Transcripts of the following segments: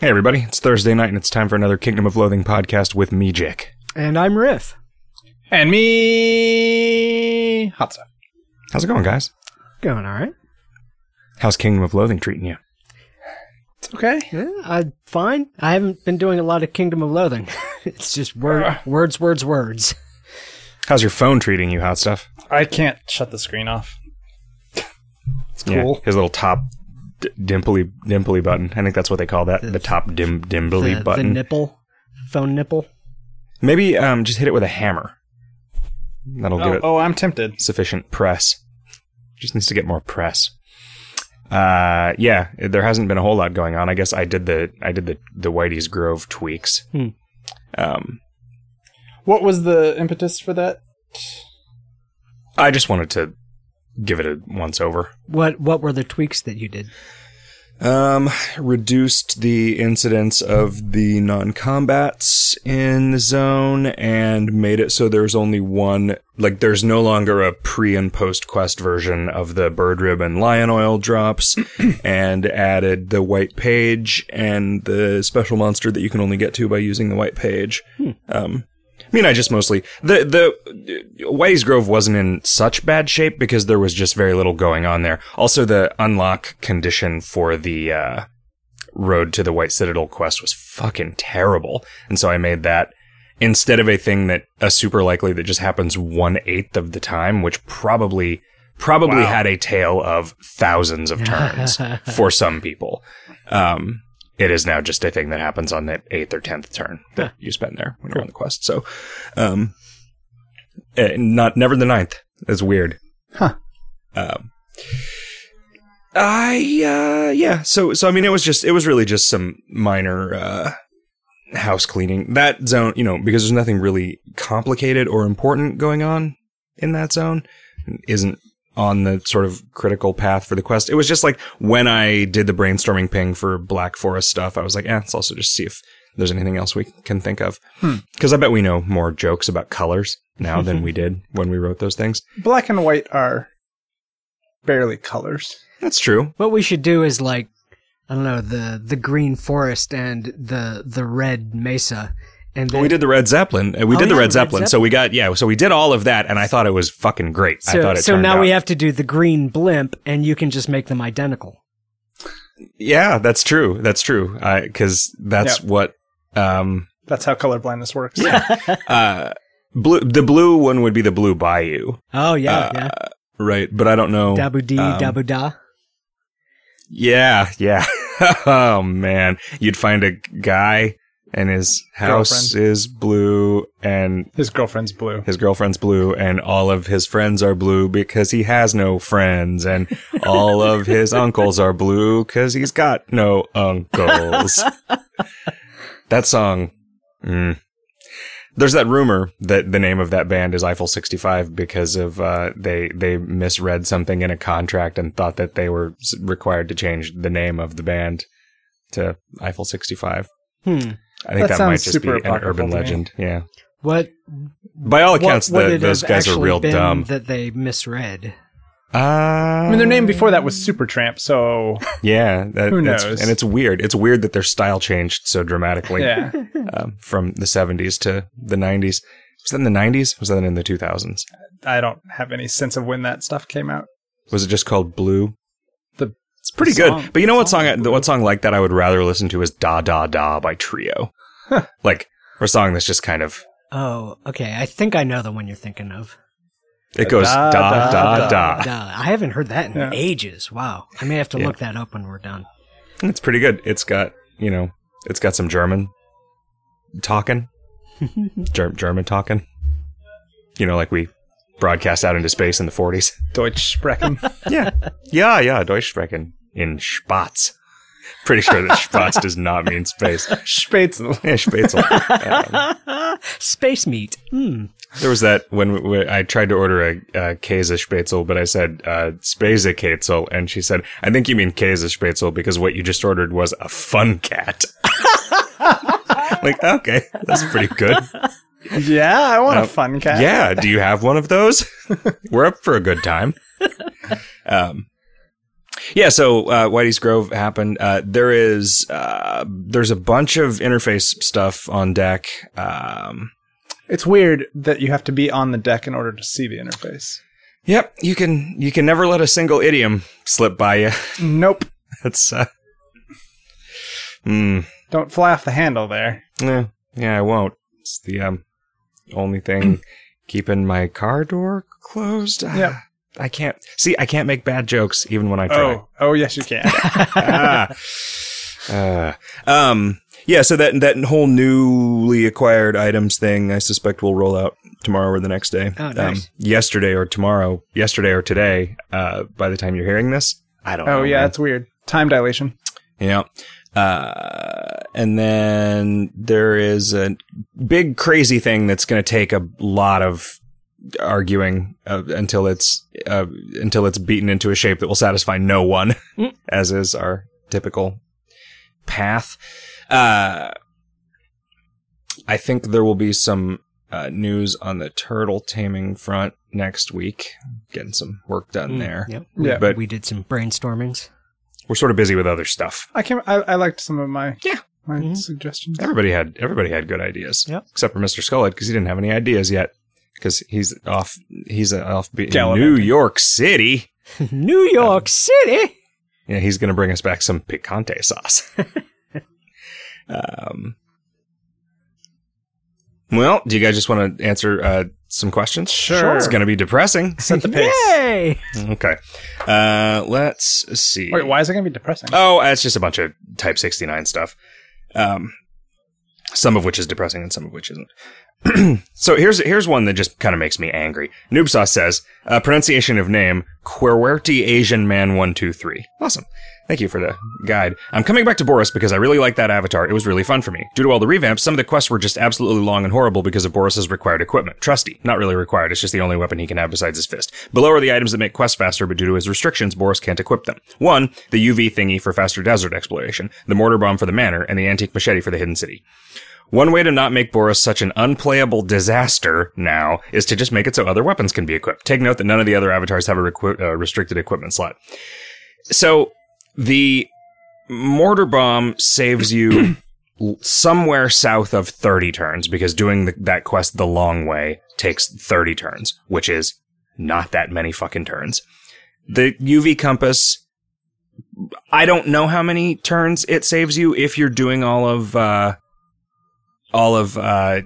Hey, everybody. It's Thursday night, and it's time for another Kingdom of Loathing podcast with me, Jick. And I'm Riff. And me, hot stuff. How's it going, guys? Going all right. How's Kingdom of Loathing treating you? It's okay. Yeah, I'm fine. I haven't been doing a lot of Kingdom of Loathing. it's just word, uh. words, words, words. How's your phone treating you, Hot Stuff? I can't shut the screen off. It's Yeah, cool. his little top d- dimply dimply button. I think that's what they call that. The, top dim dimbly The, the nipple, phone nipple. Maybe um, just hit it with a hammer. That'll give Oh, it oh, I'm tempted. sufficient press. Just needs to get more press. Uh, yeah, there hasn't been a whole lot going on. I guess I did the I did the the Whitey's Grove tweaks. Hmm. Um, What was the impetus for that? I just wanted to give it a once over. What What were the tweaks that you did? Um, reduced the incidence of the non-combats in the zone and made it so there's only one, like there's no longer a pre and post quest version of the bird rib and lion oil drops and added the white page and the special monster that you can only get to by using the white page. Um, I mean, I just mostly the the Whitey's Grove wasn't in such bad shape because there was just very little going on there. Also, the unlock condition for the uh, road to the White Citadel quest was fucking terrible, and so I made that instead of a thing that a super likely that just happens one eighth of the time, which probably probably Wow. had a tail of thousands of turns for some people. Um, it is now just a thing that happens on the eighth or tenth turn that you spend there when you're on the quest. So, um, eh, not never the ninth. It's weird. Huh. Um, I uh, yeah. So so I mean, it was just it was really just some minor uh house cleaning. That zone, you know, because there's nothing really complicated or important going on in that zone, isn't on the sort of critical path for the quest. It was just like when I did the brainstorming ping for Black Forest stuff, I was like, eh, let's also just see if there's anything else we can think of. Because I bet we know more jokes about colors now than we did when we wrote those things. Black and white are barely colors. That's true. What we should do is like, I don't know, the the green forest and the the red mesa, and then we did the Red Zeppelin. uh, We Oh, did the yeah, Red Red Zeppelin. So we got, yeah, so we did all of that and I thought it was fucking great. I So, thought it so now out. we have to do the green blimp, and you can just make them identical. Yeah, that's true. That's true. Because that's Yeah. what, um, That's how color blindness works. uh, blue, the blue one would be the Blue Bayou. Oh yeah, Uh, yeah. Right. But I don't know. Dabu dee, um, dabu da. Yeah, yeah. oh man, you'd find a guy and his house Girlfriend. is blue and His girlfriend's blue. his girlfriend's blue and all of his friends are blue because he has no friends and all of his uncles are blue because he's got no uncles. that song. Mm. There's that rumor that the name of that band is Eiffel 65 because of uh, they they misread something in a contract and thought that they were s- required to change the name of the band to Eiffel 65. Hmm. I think That that, might just be an urban legend. Yeah. What? By all accounts, what, what the, those guys are real been dumb. That they misread. Uh, I mean, their name before that was Supertramp, so Yeah, that, Who knows? and it's weird. It's weird that their style changed so dramatically yeah. um, from the '70s to the '90s. Was that in the '90s? Was that in the 2000s? I don't have any sense of when that stuff came out. Was it just called Blue? The It's pretty the good. but you know what song song? is What song like that I would rather listen to is "Da Da Da" by Trio. like or a song that's just kind of Oh, okay. I think I know the one you're thinking of. it goes Da, da da, da da. da. Duh, I haven't heard that in Yeah. ages. Wow. I may have to Yeah. look that up when we're done. It's pretty good. It's got you know, it's got some German talking, Ger- German talking. You know, like we broadcast out into space in the 40s. Deutsch sprechen. Yeah, yeah, yeah. Deutsch sprechen in Spatz. Pretty sure that Spatz does not mean space. Spätzle. Yeah, Spätzle. Um, Space meat. Hmm. there was that when, when I tried to order a, a Käse Spätzle, but I said uh, Kätzle, and she said, "I think you mean Käse Spätzle because what you just ordered was a fun cat." like, okay, that's pretty good. Yeah, I want Uh, a fun cat. Yeah, do you have one of those? We're up for a good time. Um, Yeah, so uh, Whitey's Grove happened. Uh, there is uh, there's a bunch of interface stuff on deck. Um, It's weird that you have to be on the deck in order to see the interface. yep, you can you can never let a single idiom slip by you. Nope. That's uh, mm, Don't fly off the handle there. yeah, yeah, I won't. It's the um, only thing keeping my car door closed. Yep. I can't see. I can't make bad jokes even when I try. Oh, oh yes, you can. ah. Uh, um, yeah, so that that whole newly acquired items thing, I suspect will roll out tomorrow or the next day. Oh, nice. Um, yesterday or tomorrow, yesterday or today. Uh, by the time you're hearing this, I don't. know, oh yeah, man. that's weird. Time dilation. Yeah. Uh, and then there is a big crazy thing that's going to take a lot of arguing uh, until it's uh, until it's beaten into a shape that will satisfy no one, Mm. as is our typical path. Uh, I think there will be some uh, news on the turtle taming front next week. Getting some work done Mm, there. Yep. Yeah. But we did some brainstormings. we're sort of busy with other stuff. I can. I, I liked some of my Yeah. my Mhm. suggestions. Everybody had everybody had good ideas. Yep. Except for Mr. Skullhead because he didn't have any ideas yet because he's off he's off be- in New York City. New York City. Yeah, he's going to bring us back some picante sauce. um Well, do you guys just want to answer uh, some questions? Sure. It's going to be depressing. Set the pace. Yay! Okay. Uh let's see. Wait, why is it going to be depressing? Oh, it's just a bunch of Type 69 stuff. Um, some of which is depressing and some of which isn't. so here's here's one that just kind of makes me angry. Noobsauce says, uh, pronunciation of name, Querwerty Asian Man 123. Awesome. Thank you for the guide. I'm coming back to Boris because I really like that avatar. It was really fun for me. Due to all the revamps, some of the quests were just absolutely long and horrible because of Boris's required equipment. Trusty. Not really required, it's just the only weapon he can have besides his fist. Below are the items that make quests faster, but due to his restrictions, Boris can't equip them. One, the UV thingy for faster desert exploration, the mortar bomb for the manor, and the antique machete for the hidden city. One way to not make Boris such an unplayable disaster now is to just make it so other weapons can be equipped. Take note that none of the other avatars have a requi- uh, restricted equipment slot. So the mortar bomb saves you somewhere south of 30 turns because doing the, that quest the long way takes 30 turns, which is not that many fucking turns. The UV compass, I don't know how many turns it saves you if you're doing all of, uh, all of, uh,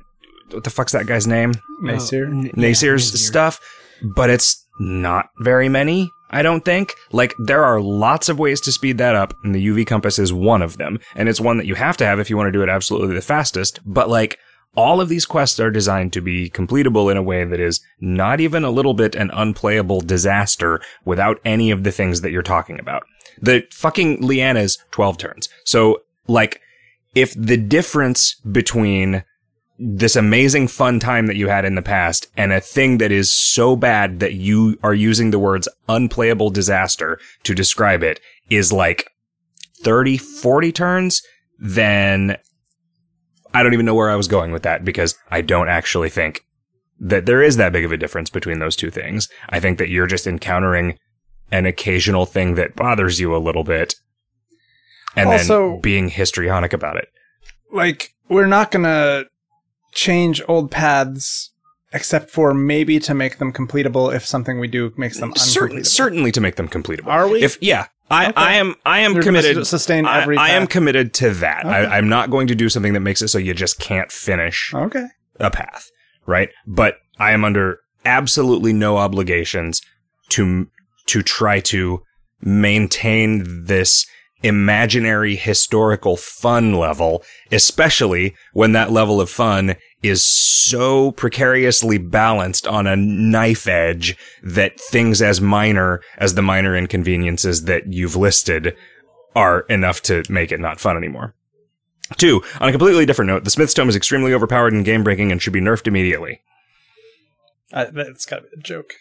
what the fuck's that guy's name? Gnasir. Oh, n- yeah, Gnasir's Gnasir. stuff, but it's not very many. I don't think. Like, there are lots of ways to speed that up, and the UV compass is one of them. And it's one that you have to have if you want to do it absolutely the fastest. But, like, all of these quests are designed to be completable in a way that is not even a little bit an unplayable disaster without any of the things that you're talking about. The fucking Leanna's 12 turns. So, like, if the difference between this amazing fun time that you had in the past and a thing that is so bad that you are using the words unplayable disaster to describe it is like 30, 40 turns, then I don't even know where I was going with that because I don't actually think that there is that big of a difference between those two things. I think that you're just encountering an occasional thing that bothers you a little bit and Also- then being histrionic about it. Like, we're not going to change old paths except for maybe to make them completable if something we do makes them uncompletable. certainly to make them completable. Are we? If yeah, I, Okay. I am I am You're committed. s- sustain every I, am committed to that. Okay. I, I'm not going to do something that makes it so you just can't finish Okay. a path, right? But I am under absolutely no obligations to to try to maintain this imaginary historical fun level, especially when that level of fun is so precariously balanced on a knife edge that things as minor as the minor inconveniences that you've listed are enough to make it not fun anymore. Two, on a completely different note, the Smith's Tome is extremely overpowered and game breaking and should be nerfed immediately. I, that's got to be a joke.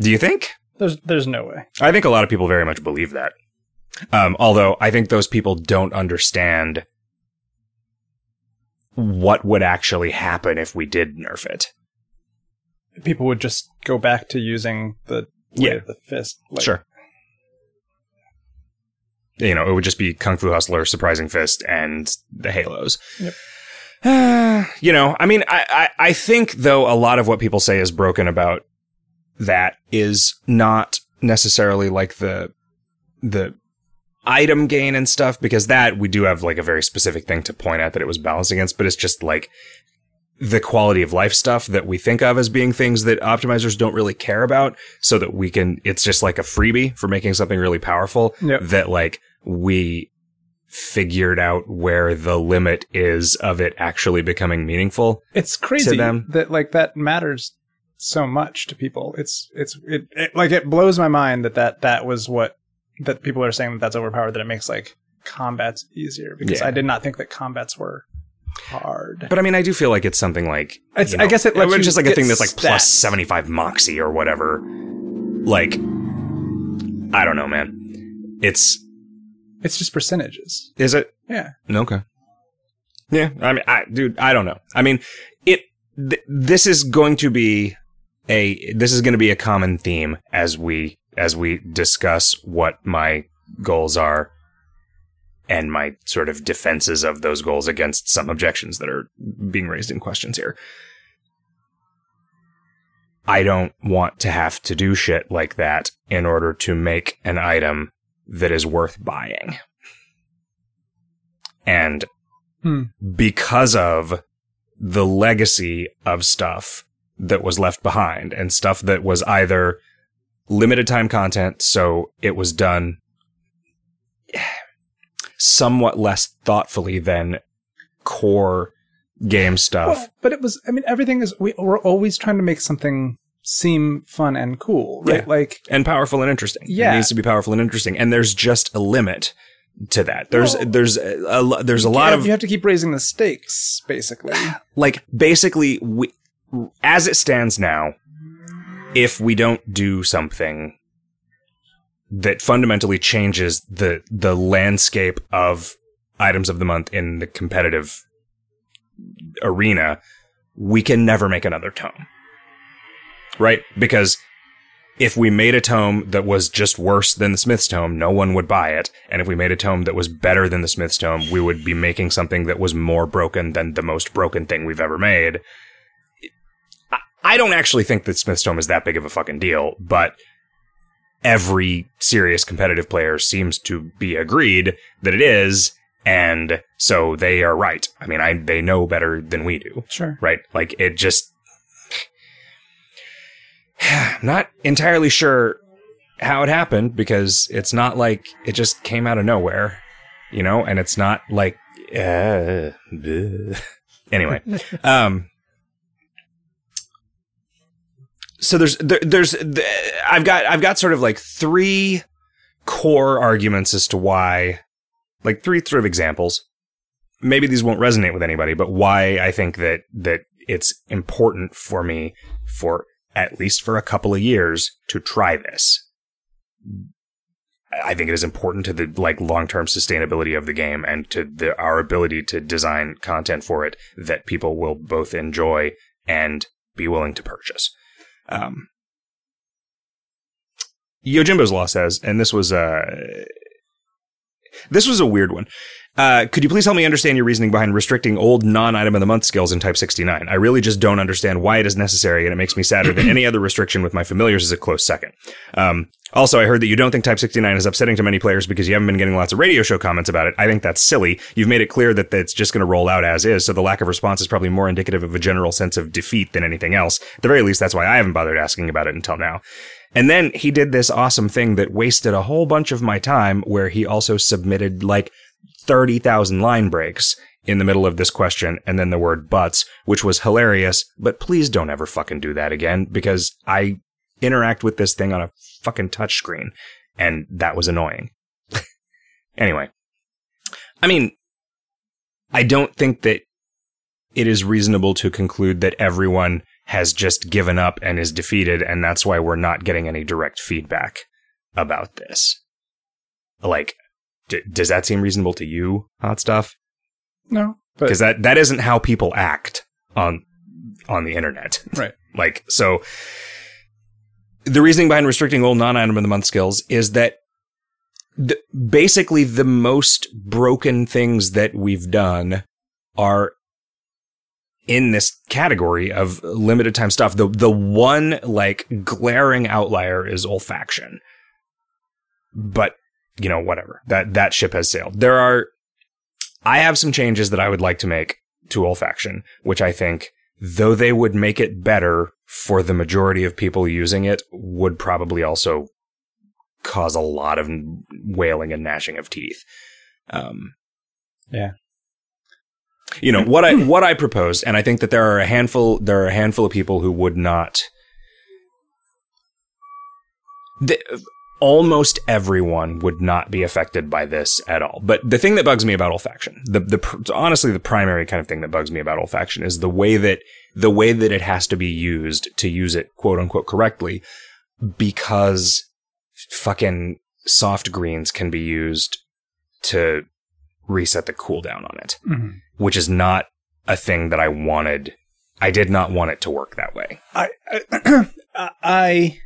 Do you think? There's there's no way. I think a lot of people very much believe that. Um, although I think those people don't understand what would actually happen if we did nerf it. People would just go back to using the Yeah. the fist. Like, sure. You know, it would just be Kung Fu Hustler, Surprising Fist, and the Halos. Uh, you know, I mean, I, I, I think though a lot of what people say is broken about that is not necessarily like the the item gain and stuff because that we do have like a very specific thing to point out that it was balanced against, but it's just like the quality of life stuff that we think of as being things that optimizers don't really care about so that we can it's just like a freebie for making something really powerful Yep. that like we figured out where the limit is of it actually becoming meaningful. It's crazy to them. that like that matters so much to people. It's it's it, it like it blows my mind that that that was what that people are saying that that's overpowered that it makes like combats easier because Yeah. I did not think that combats were hard. But I mean, I do feel like it's something like It's- you I guess it lets it's just like a thing that's like stats. seventy five moxie or whatever. Like, I don't know, man. It's It's just percentages. is it Yeah. okay? Yeah, I mean, I, dude, I don't know. I mean, it. Th- this is going to be a. This is going to be a common theme as we as we discuss what my goals are and my sort of defenses of those goals against some objections that are being raised in questions here. I don't want to have to do shit like that in order to make an item that is worth buying. And Hmm. because of the legacy of stuff that was left behind and stuff that was either limited time content, so it was done somewhat less thoughtfully than core game stuff. Well, but it was. I mean, everything is. We, we're always trying to make something seem fun and cool, right? Yeah. Like and powerful and interesting. Yeah. It needs to be powerful and interesting. And there's just a limit to that. There's Well, there's a, a there's a lot yeah, of you have to keep raising the stakes, basically. like basically we, as it stands now, if we don't do something that fundamentally changes the the landscape of items of the month in the competitive arena, we can never make another tome. Right? Because if we made a tome that was just worse than the Smith's tome, no one would buy it. And if we made a tome that was better than the Smith's tome, we would be making something that was more broken than the most broken thing we've ever made. I- don't actually think that Smith's tome is that big of a fucking deal, but every serious competitive player seems to be agreed that it is, and so they are right. I mean, I they know better than we do Sure. right? Like it just I'm not entirely sure how it happened because it's not like it just came out of nowhere, you know, and it's not like uh, anyway. Um so there's there, there's th- I've got I've got sort of like three core arguments as to why like three sort of examples maybe these won't resonate with anybody, but why I think that that it's important for me for at least for a couple of years to try this. I think it is important to the like long-term sustainability of the game and to the our ability to design content for it that people will both enjoy and be willing to purchase. Um, Yojimbo's Law says, and this was a this was a weird one. Uh, could you please help me understand your reasoning behind restricting old non-item of the month skills in Type 69? I really just don't understand why it is necessary, and it makes me sadder than any other restriction with my familiars is a close second. Um, also, I heard that you don't think Type 69 is upsetting to many players because you haven't been getting lots of radio show comments about it. I think that's silly. You've made it clear that it's just going to roll out as is, so the lack of response is probably more indicative of a general sense of defeat than anything else. At the very least, that's why I haven't bothered asking about it until now. And then he did this awesome thing that wasted a whole bunch of my time where he also submitted like 30,000 line breaks in the middle of this question and then the word butts, which was hilarious. But please don't ever fucking do that again because I interact with this thing on a fucking touchscreen and that was annoying. anyway, I mean, I don't think that it is reasonable to conclude that everyone has just given up and is defeated, and that's why we're not getting any direct feedback about this. Like, d- does that seem reasonable to you, hot stuff? No, Because that that isn't how people act on on the internet. right. Like, so the reasoning behind restricting old non-item of the month skills is that the, basically the most broken things that we've done are in this category of limited time stuff. The the one like glaring outlier is olfaction. But, you know, whatever. That that ship has sailed. There are I have some changes that I would like to make to olfaction, which I think though they would make it better for the majority of people using it, would probably also cause a lot of wailing and gnashing of teeth. Um, Yeah. you know what I what I propose, and I think that there are a handful there are a handful of people who would not. The, almost everyone would not be affected by this at all. But the thing that bugs me about olfaction, the the honestly the primary kind of thing that bugs me about olfaction is the way that the way that it has to be used to use it quote unquote correctly, because fucking soft greens can be used to reset the cooldown on it, Mhm. which is not a thing that I wanted. I did not want it to work that way. I, I I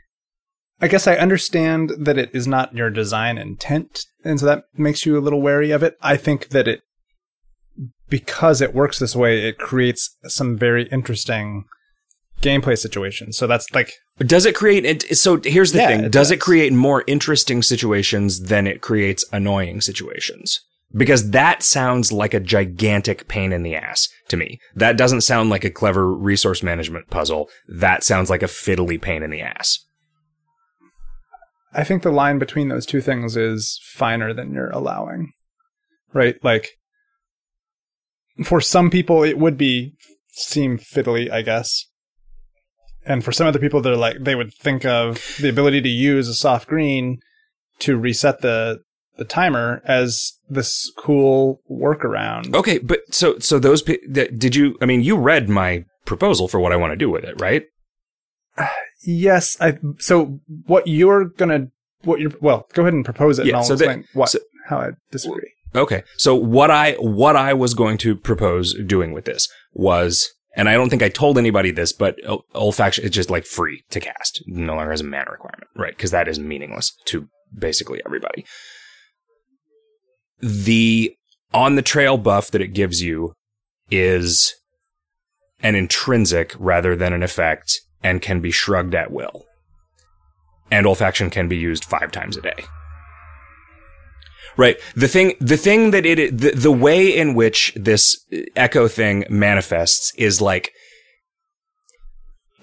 I guess I understand that it is not your design intent, and so that makes you a little wary of it. I think that it because it works this way, it creates some very interesting gameplay situations. So that's like Does it create it? So here's the Yeah, thing: it does it create more interesting situations than it creates annoying situations? Because that sounds like a gigantic pain in the ass to me. That doesn't sound like a clever resource management puzzle. That sounds like a fiddly pain in the ass. I think the line between those two things is finer than you're allowing. Right? Like for some people it would be seem fiddly, I guess. And for some other people they're like they would think of the ability to use a soft green to reset the the timer as this cool workaround. Okay, but so so those that- did you? I mean, you read my proposal for what I want to do with it, right? Yes, I so what you're going to what you're well, go ahead and propose it Yeah, and I'll so that- explain what so- how I disagree. Okay. So what I what I was going to propose doing with this was and I don't think I told anybody this, but ol- olfaction is just like free to cast. No longer has a mana requirement, right? Because that is meaningless to basically everybody. The on the trail buff that it gives you is an intrinsic rather than an effect and can be shrugged at will. And olfaction can be used five times a day. Right. The thing, the thing that it, the, the way in which this echo thing manifests is like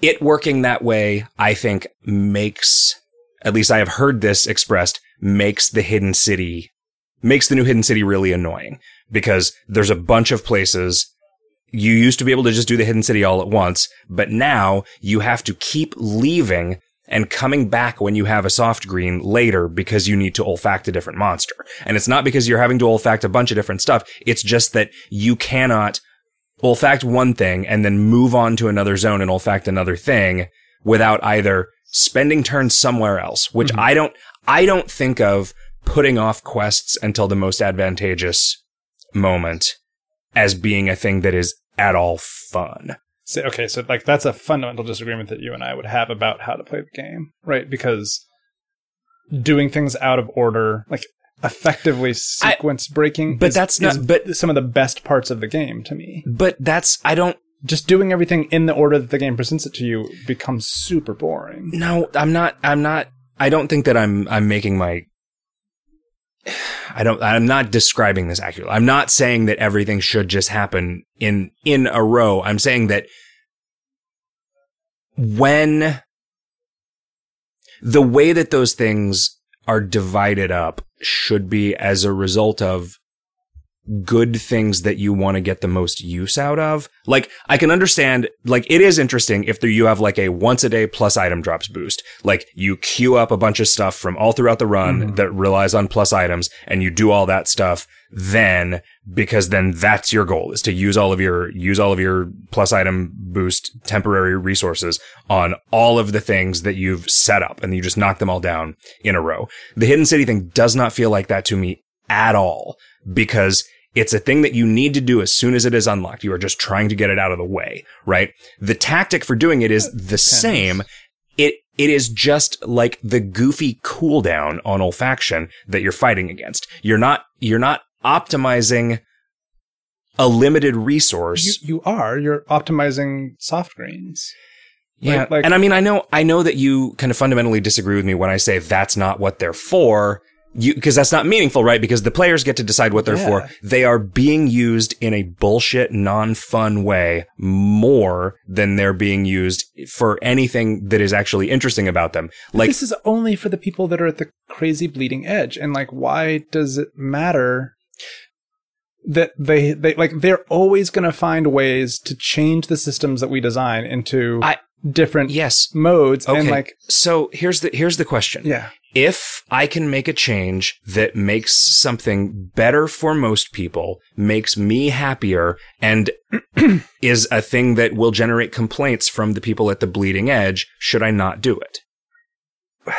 it working that way, I think makes, at least I have heard this expressed, makes the hidden city, makes the new hidden city really annoying because there's a bunch of places you used to be able to just do the hidden city all at once, but now you have to keep leaving and coming back when you have a soft green later because you need to olfact a different monster. And it's not because you're having to olfact a bunch of different stuff. It's just that you cannot olfact one thing and then move on to another zone and olfact another thing without either spending turns somewhere else, which mm-hmm. I don't, I don't think of putting off quests until the most advantageous moment as being a thing that is at all fun. So, okay, so like that's a fundamental disagreement that you and I would have about how to play the game, right? Because doing things out of order, like effectively sequence breaking, but is- that's not- but- some of the best parts of the game to me. But that's, I don't, Just doing everything in the order that the game presents it to you becomes super boring. No, I'm not. I'm not. I don't think that I'm. I'm making my. I don't. I'm not describing this accurately. I'm not saying that everything should just happen in in a row. I'm saying that when the way that those things are divided up should be as a result of good things that you want to get the most use out of. Like, I can understand, like, it is interesting if there, you have like a once a day plus item drops boost. Like, you queue up a bunch of stuff from all throughout the run mm-hmm. that relies on plus items and you do all that stuff then because then that's your goal is to use all of your, use all of your plus item boost temporary resources on all of the things that you've set up and you just knock them all down in a row. The hidden city thing does not feel like that to me at all because it's a thing that you need to do as soon as it is unlocked. You are just trying to get it out of the way, right? The tactic for doing it is the same. It, it is just like the goofy cooldown on olfaction that you're fighting against. You're not, you're not optimizing a limited resource. You, you are. You're optimizing soft greens. yeah. right, like- and I mean, I know, I know that you kind of fundamentally disagree with me when I say that's not what they're for. You, cause that's not meaningful, right? Because the players get to decide what they're Yeah. for. They are being used in a bullshit, non-fun way more than they're being used for anything that is actually interesting about them. Like, this is only for the people that are at the crazy bleeding edge. And like, why does it matter that they, they like, they're always going to find ways to change the systems that we design into I- different yes. modes. Okay. And like, so here's the, here's the question. yeah. If I can make a change that makes something better for most people, makes me happier, and is a thing that will generate complaints from the people at the bleeding edge, should I not do it?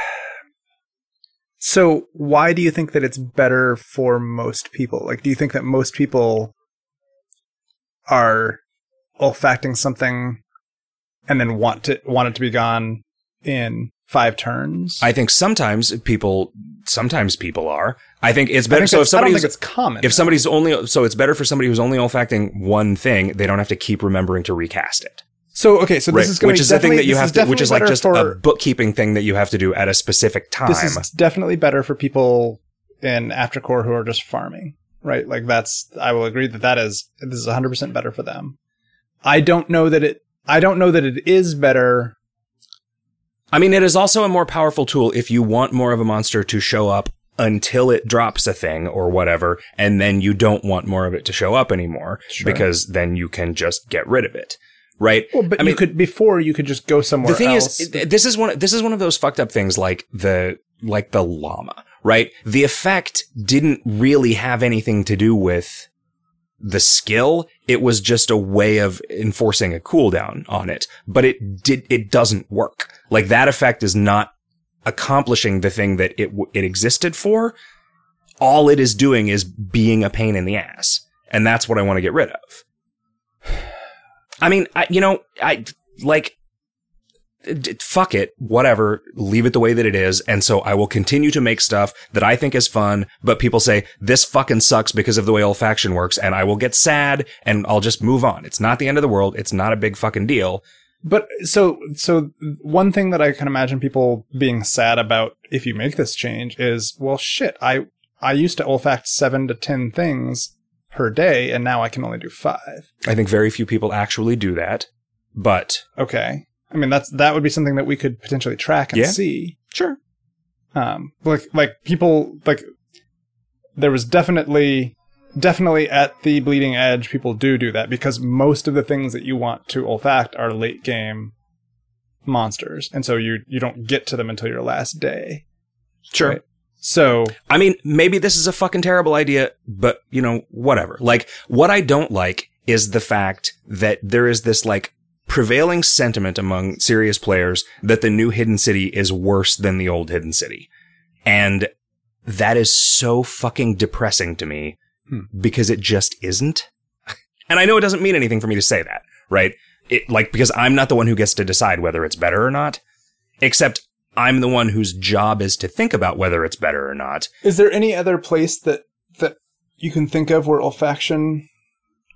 So why do you think that it's better for most people? Like, do you think that most people are olfacting something and then want to want it to be gone in five turns? I think sometimes people, sometimes people are. I think it's better. think So if that's- I don't somebody's, think it's common. if somebody's only, so it's better for somebody who's only olfacting one thing. They don't have to keep remembering to recast it. so okay, so this Right. is going Which is the thing that you have to, which is like just for, a bookkeeping thing that you have to do at a specific time. This is definitely better for people in aftercore who are just farming, right? Like that's I will agree that that is this is 100% better for them. I don't know that it I don't know that it is better. I mean, it is also a more powerful tool if you want more of a monster to show up until it drops a thing or whatever, and then you don't want more of it to show up anymore Sure. because then you can just get rid of it, right? Well, but I you mean- could before you could just go somewhere the thing else. is, this is one. This is one of those fucked up things, like the like the llama, right? The effect didn't really have anything to do with the skill. It was just a way of enforcing a cooldown on it, but it did. It doesn't work. Like that effect is not accomplishing the thing that it it existed for. All it is doing is being a pain in the ass, and that's what I want to get rid of. I mean, I, you know, I like fuck it, whatever, leave it the way that it is. And so I will continue to make stuff that I think is fun, but people say this fucking sucks because of the way olfaction works. And I will get sad and I'll just move on. It's not the end of the world. It's not a big fucking deal. But so so one thing that I can imagine people being sad about if you make this change is well shit I I used to olfact 7 to 10 things per day and now I can only do 5. I think very few people actually do that, but Okay. I mean that's that would be something that we could potentially track and Yeah. see. sure. Um like like people like there was definitely definitely at the bleeding edge people do do that because most of the things that you want to olfact are late game monsters and so you you don't get to them until your last day Sure. Right. so I mean, maybe this is a fucking terrible idea, but you know, whatever. Like, what I don't like is the fact that there is this like prevailing sentiment among serious players that the new Hidden City is worse than the old Hidden City. And that is so fucking depressing to me Hmm. because it just isn't. And I know it doesn't mean anything for me to say that, right? It, like, because I'm not the one who gets to decide whether it's better or not, except I'm the one whose job is to think about whether it's better or not. is there any other place that that you can think of where olfaction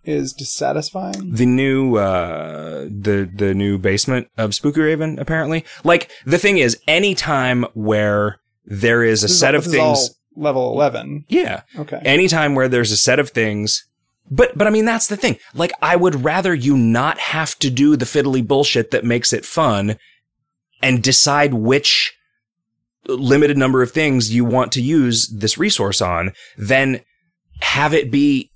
is dissatisfying the new uh the the new basement of Spookyraven apparently. Like the thing is anytime where there is a This is set all- of this is all things level 11 yeah, okay anytime where there's a set of things but but I mean that's the thing. Like I would rather you not have to do the fiddly bullshit that makes it fun and decide which limited number of things you want to use this resource on than have it be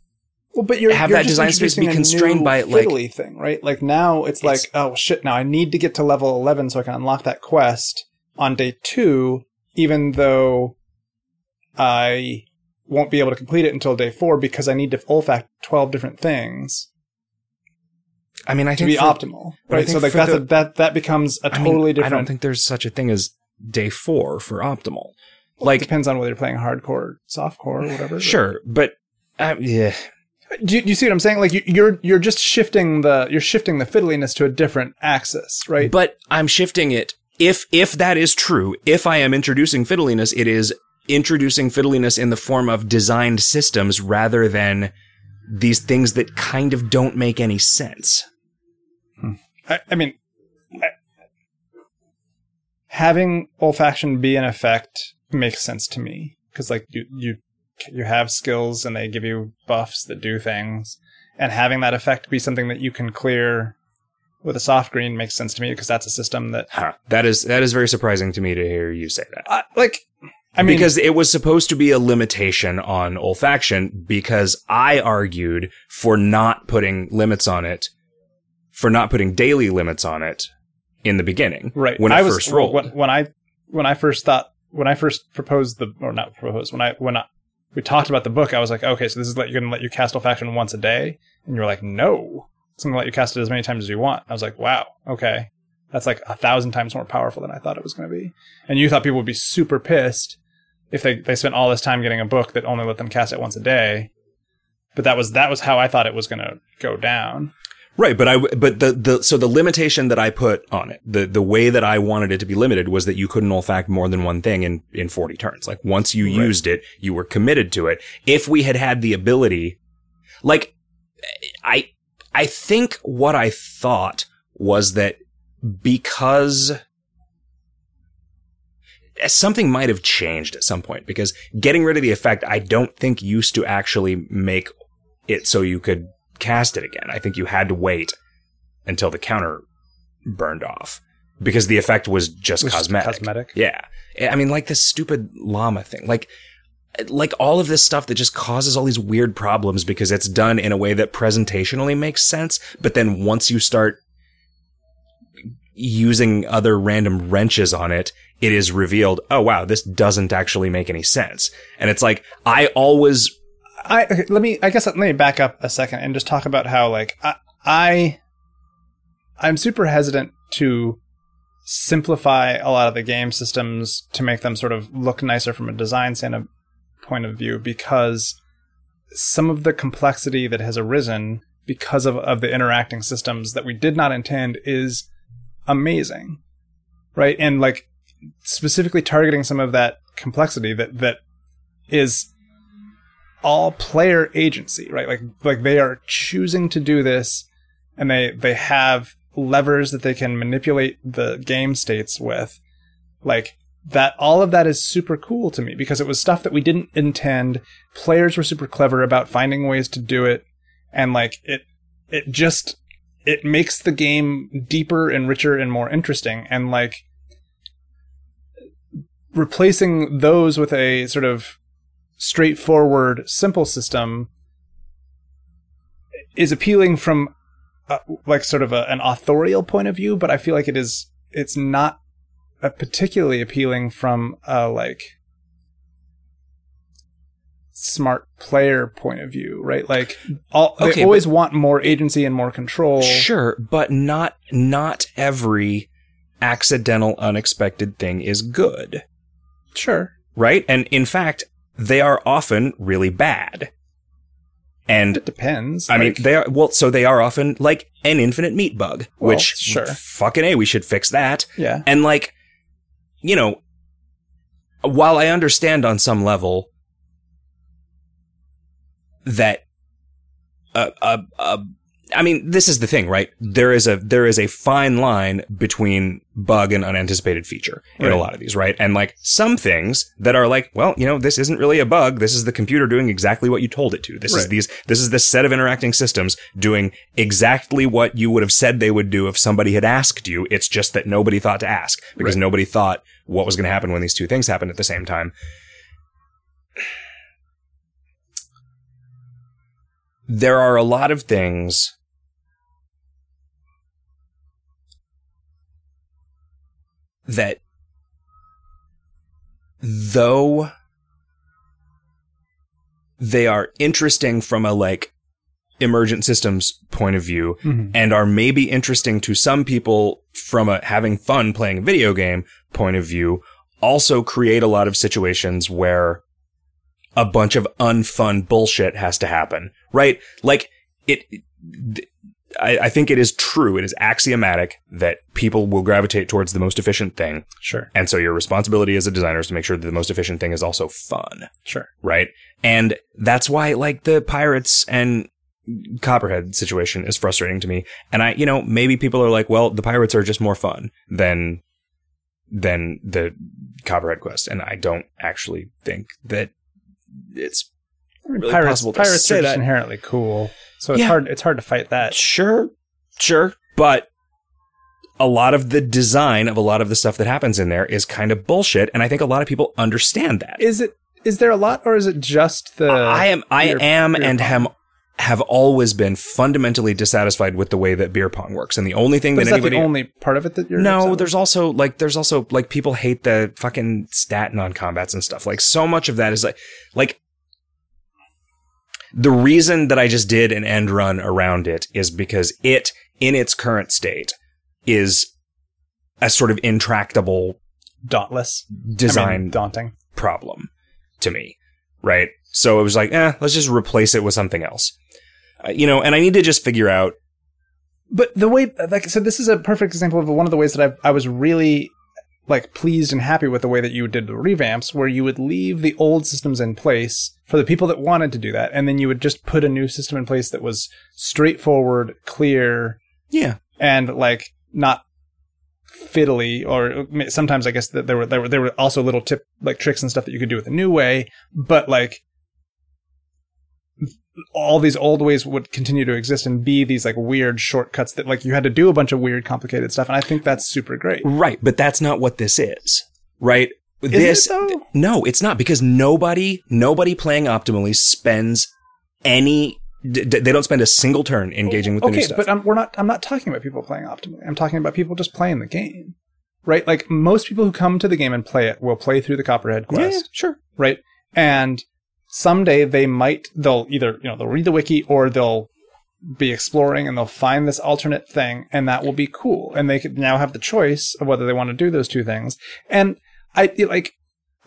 Well, but you're have you're that design space be constrained by, like- fiddly thing, right? Like now it's like, oh shit! Now I need to get to level eleven so I can unlock that quest on day two, even though I won't be able to complete it until day four because I need to olfact twelve different things I mean I to think be for- optimal, right? So like that's the- a, that that becomes a totally I different. I don't think there's such a thing as day four for optimal. it Like, depends on whether you're playing hardcore, softcore, or whatever. sure, but uh, yeah, Do you, do you see what I'm saying? Like you, you're you're just shifting the you're shifting the fiddliness to a different axis, right? but I'm shifting it if if that is true, if I am introducing fiddliness, it is introducing fiddliness in the form of designed systems rather than these things that kind of don't make any sense. Hmm. I, I mean, I, having olfaction be an effect makes sense to me because, like, you you you have skills and they give you buffs that do things, and having that effect be something that you can clear with a soft green makes sense to me because that's a system that, Huh. That is that is very surprising to me to hear you say that. I like. I mean, because it was supposed to be a limitation on olfaction because I argued for not putting limits on it, for not putting daily limits on it in the beginning. right. When I was first rolled. when, when I when I first thought when I first proposed the or not proposed when I when I, we talked about the book I was like okay so this is let you're going to let you cast olfaction once a day? And you were like no. It's going to let you cast it as many times as you want. I was like wow okay. That's like a thousand times more powerful than I thought it was going to be. And you thought people would be super pissed if they they spent all this time getting a book that only let them cast it once a day but that was that was how I thought it was going to go down Right, but I but the the so the limitation that I put on it, the the way that I wanted it to be limited was that you couldn't olfact more than one thing in in 40 turns. Like once you used it, you were committed to it. If we had had the ability like I I think what I thought was that because something might have changed at some point because getting rid of the effect I don't think used to actually make it so you could cast it again. I think you had to wait until the counter burned off because the effect was just was cosmetic. cosmetic. Yeah. I mean, like this stupid llama thing. Like, like all of this stuff that just causes all these weird problems because it's done in a way that presentationally makes sense. But then once you start using other random wrenches on it, it is revealed, oh wow, this doesn't actually make any sense. And it's like, I always I okay, let me. I guess let me back up a second and just talk about how like I, I I'm super hesitant to simplify a lot of the game systems to make them sort of look nicer from a design standpoint point of view because some of the complexity that has arisen because of, of the interacting systems that we did not intend is amazing right and like specifically targeting some of that complexity that that is all player agency, right? Like like they are choosing to do this and they they have levers that they can manipulate the game states with. Like that all of that is super cool to me because it was stuff that we didn't intend. Players were super clever about finding ways to do it and like it it just it makes the game deeper and richer and more interesting and like replacing those with a sort of straightforward, simple system is appealing from uh, like sort of a, an authorial point of view, but I feel like it is it's not particularly appealing from a like smart player point of view, right? Like all Okay, they always want more agency and more control. Sure, but not not every accidental unexpected thing is good, Sure. right? And in fact, they are often really bad. And It depends. I mean, they are well, so they are often like an infinite meat bug, Well, which sure. fucking a, we should fix that. yeah. And like, you know, while I understand on some level that, uh, uh, uh, I mean, this is the thing, right? There is a there is a fine line between bug and unanticipated feature in a lot of these, right? And like some things that are like, well, you know, this isn't really a bug. This is the computer doing exactly what you told it to. This is Right. these this is this set of interacting systems doing exactly what you would have said they would do if somebody had asked you. It's just that nobody thought to ask because Right. nobody thought what was going to happen when these two things happened at the same time. There are a lot of things that though they are interesting from a like emergent systems point of view Mhm. and are maybe interesting to some people from a having fun playing a video game point of view also create a lot of situations where a bunch of unfun bullshit has to happen right like it I, I think it is true. It is axiomatic that people will gravitate towards the most efficient thing. Sure. And so your responsibility as a designer is to make sure that the most efficient thing is also fun, Sure. right? And that's why like the pirates and Copperhead situation is frustrating to me. And I, you know, maybe people are like, well, the pirates are just more fun than than the Copperhead quest, and I don't actually think that it's really pirates possible to pirates say are that. inherently cool, so it's Yeah. hard. It's hard to fight that. Sure, sure, but a lot of the design of a lot of the stuff that happens in there is kind of bullshit, and I think a lot of people understand that. Is it? Is there a lot, or is it just the? I am, I beer- am, beer and have have always been fundamentally dissatisfied with the way that beer pong works, and the only thing But that is that anybody the only part of it that you're? No, with? there's also like there's also like people hate the fucking stat non combats and stuff. Like so much of that is like like the reason that I just did an end run around it is because it in its current state is a sort of intractable dauntless design I mean, daunting. problem to me, right? So it was like, eh, let's just replace it with something else. Uh, you know, and I need to just figure out But the way, like, so this is a perfect example of one of the ways that I I was really like pleased and happy with the way that you did the revamps, where you would leave the old systems in place for the people that wanted to do that, and then you would just put a new system in place that was straightforward, clear, yeah, and like not fiddly or sometimes I guess that there were there were there were also little tip like tricks and stuff that you could do with a new way, but like all these old ways would continue to exist and be these like weird shortcuts that like you had to do a bunch of weird complicated stuff and I think that's super great. Right, but that's not what this is. Right? Is this it though? No, it's not because nobody nobody playing optimally spends any d- they don't spend a single turn engaging with the new okay, stuff. but I'm, we're not. I'm not talking about people playing optimally. I'm talking about people just playing the game, right? Like most people who come to the game and play it will play through the Copperhead yeah, quest, yeah, sure. right? And someday they might they'll either you know they'll read the wiki or they'll be exploring and they'll find this alternate thing and that will be cool. And they could now have the choice of whether they want to do those two things. And i like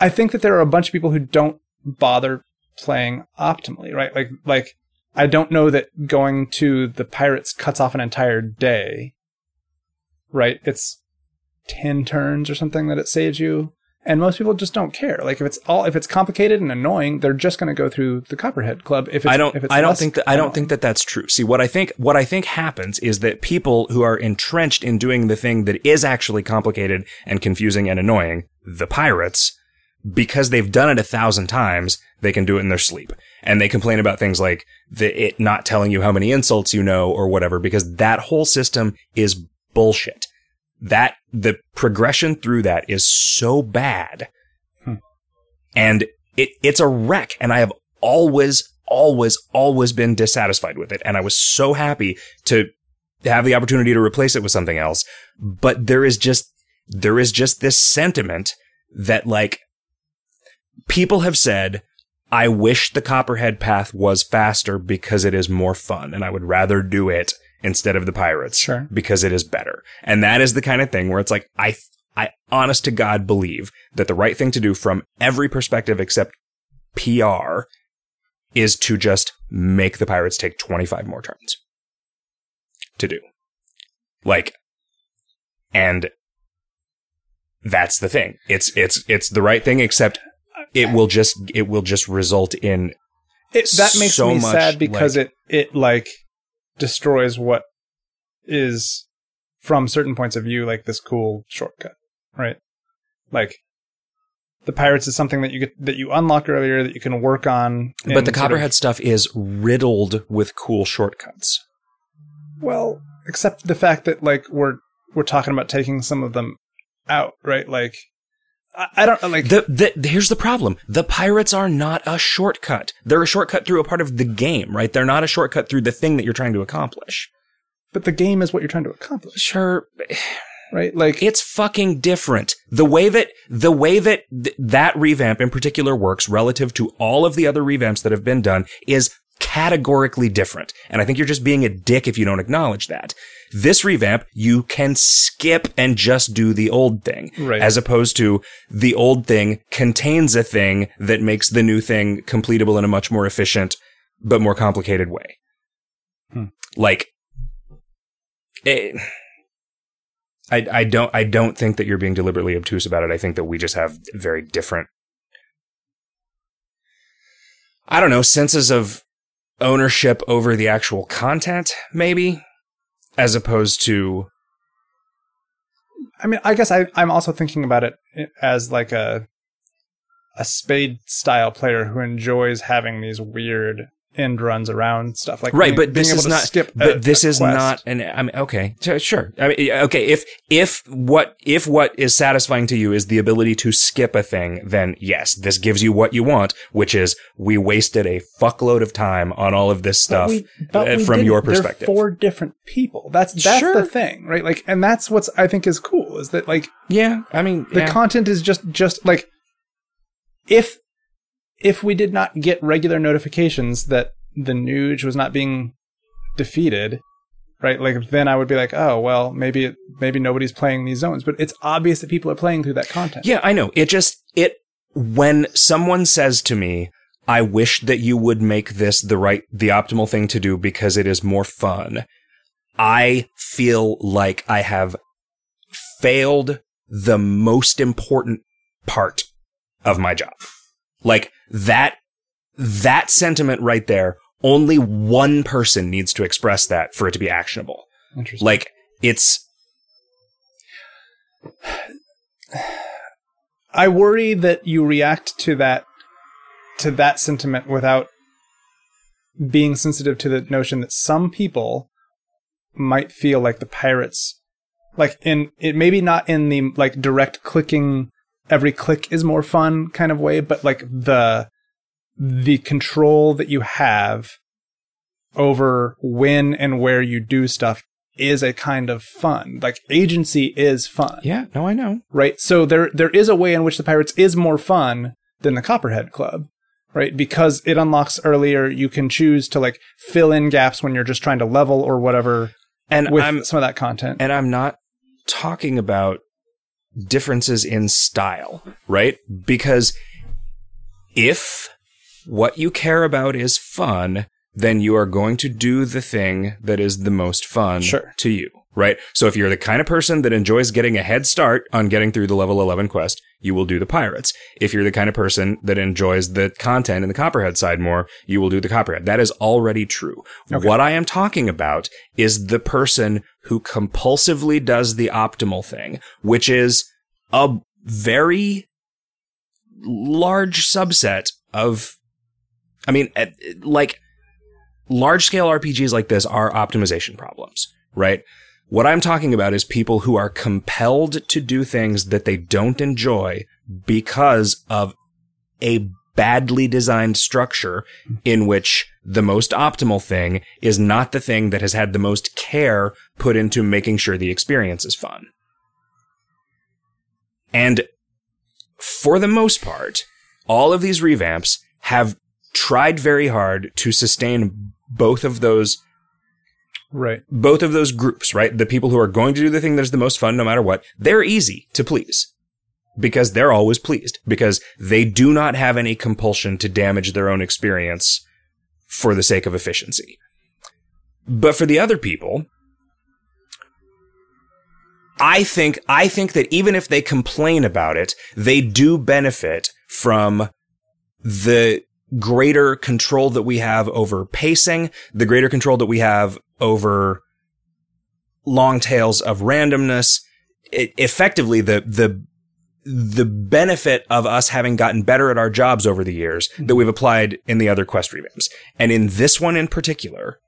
i think that there are a bunch of people who don't bother playing optimally right? Like like i don't know that going to the pirates cuts off an entire day right? It's 10 turns or something that it saves you and most people just don't care. Like if it's all if it's complicated and annoying, they're just going to go through the Copperhead Club. If it's, I don't if it's I don't think that I don't think that that's true. See, what I think what I think happens is that people who are entrenched in doing the thing that is actually complicated and confusing and annoying, the pirates, because they've done it a thousand times, they can do it in their sleep. And they complain about things like the it not telling you how many insults you know or whatever because that whole system is bullshit. That the progression through that is so bad. Hmm. And it it's a wreck and I have always always always been dissatisfied with it and I was so happy to have the opportunity to replace it with something else. But there is just there is just this sentiment that like people have said I wish the Copperhead path was faster because it is more fun and I would rather do it instead of the pirates Sure. because it is better. And that is the kind of thing where it's like I I honest to God believe that the right thing to do from every perspective except PR is to just make the pirates take 25 more turns to do. Like and that's the thing. It's it's it's the right thing except it will just it will just result in it, that makes so me sad because like- it it like destroys what is from certain points of view like this cool shortcut, right? Like the pirates is something that you get that you unlock earlier that you can work on. but the sort of- Copperhead stuff is riddled with cool shortcuts. Well, except the fact that like we're we're talking about taking some of them out, right? Like I, don't like The, the here's the problem. The pirates are not a shortcut. They're a shortcut through a part of the game, right? They're not a shortcut through the thing that you're trying to accomplish. but the game is what you're trying to accomplish, Sure, right? Like it's fucking different. The way that the way that th- that revamp in particular works relative to all of the other revamps that have been done is categorically different. And I think you're just being a dick if you don't acknowledge that. This revamp, you can skip and just do the old thing. Right. As opposed to the old thing contains a thing that makes the new thing completable in a much more efficient, but more complicated way. Hmm. Like, it, I I don't I don't think that you're being deliberately obtuse about it. I think that we just have very different I don't know, senses of ownership over the actual content, maybe, as opposed to I mean, I guess I, I'm also thinking about it as like a a spade style player who enjoys having these weird end runs around stuff like right, being- but this is not. skip. but a- this a is quest. not an. I mean, okay, sure. I mean, okay. If if what if what is satisfying to you is the ability to skip a thing, then yes, this gives you what you want, which is we wasted a fuckload of time on all of this But stuff we- but uh, from your perspective. four different people. That's that's Sure. the thing, right? Like, and that's what's I think is cool is that like yeah, I mean, the yeah. content is just just like if if we did not get regular notifications that the Nuge was not being defeated right like then i would be like oh well maybe maybe nobody's playing these zones but it's obvious that people are playing through that content Yeah, I know. It just it when someone says to me, "I wish that you would make this the right the optimal thing to do because it is more fun." I feel like I have failed the most important part of my job. Like that that sentiment right there, only one person needs to express that for it to be actionable. interesting Like it's i worry that you react to that to that sentiment without being sensitive to the notion that some people might feel like the pirates like in it maybe not in the like direct clicking every click is more fun kind of way but like the the control that you have over when and where you do stuff is a kind of fun like agency is fun yeah, no I know. right? So there there is a way in which the Pirates is more fun than the Copperhead Club, right? Because it unlocks earlier, you can choose to like fill in gaps when you're just trying to level or whatever And with I'm some of that content. and I'm not talking about differences in style, right? Because if what you care about is fun, then you are going to do the thing that is the most fun Sure. to you, right? So if you're the kind of person that enjoys getting a head start on getting through the level 11 quest, you will do the pirates. If you're the kind of person that enjoys the content in the Copperhead side more, you will do the Copperhead. That is already true. What I am talking about is the person who compulsively does the optimal thing, which is a very large subset of I mean, like large scale RPGs like this are optimization problems, right? What I'm talking about is people who are compelled to do things that they don't enjoy because of a badly designed structure in which the most optimal thing is not the thing that has had the most care put into making sure the experience is fun. And for the most part, all of these revamps have tried very hard to sustain both of those right. both of those groups, right? The people who are going to do the thing that is the most fun no matter what, they're easy to please because they're always pleased because they do not have any compulsion to damage their own experience for the sake of efficiency. But for the other people, I think I think that even if they complain about it, they do benefit from the greater control that we have over pacing, the greater control that we have over long tails of randomness. It, effectively, the the the benefit of us having gotten better at our jobs over the years that we've applied in the other quest revamps, and in this one in particular,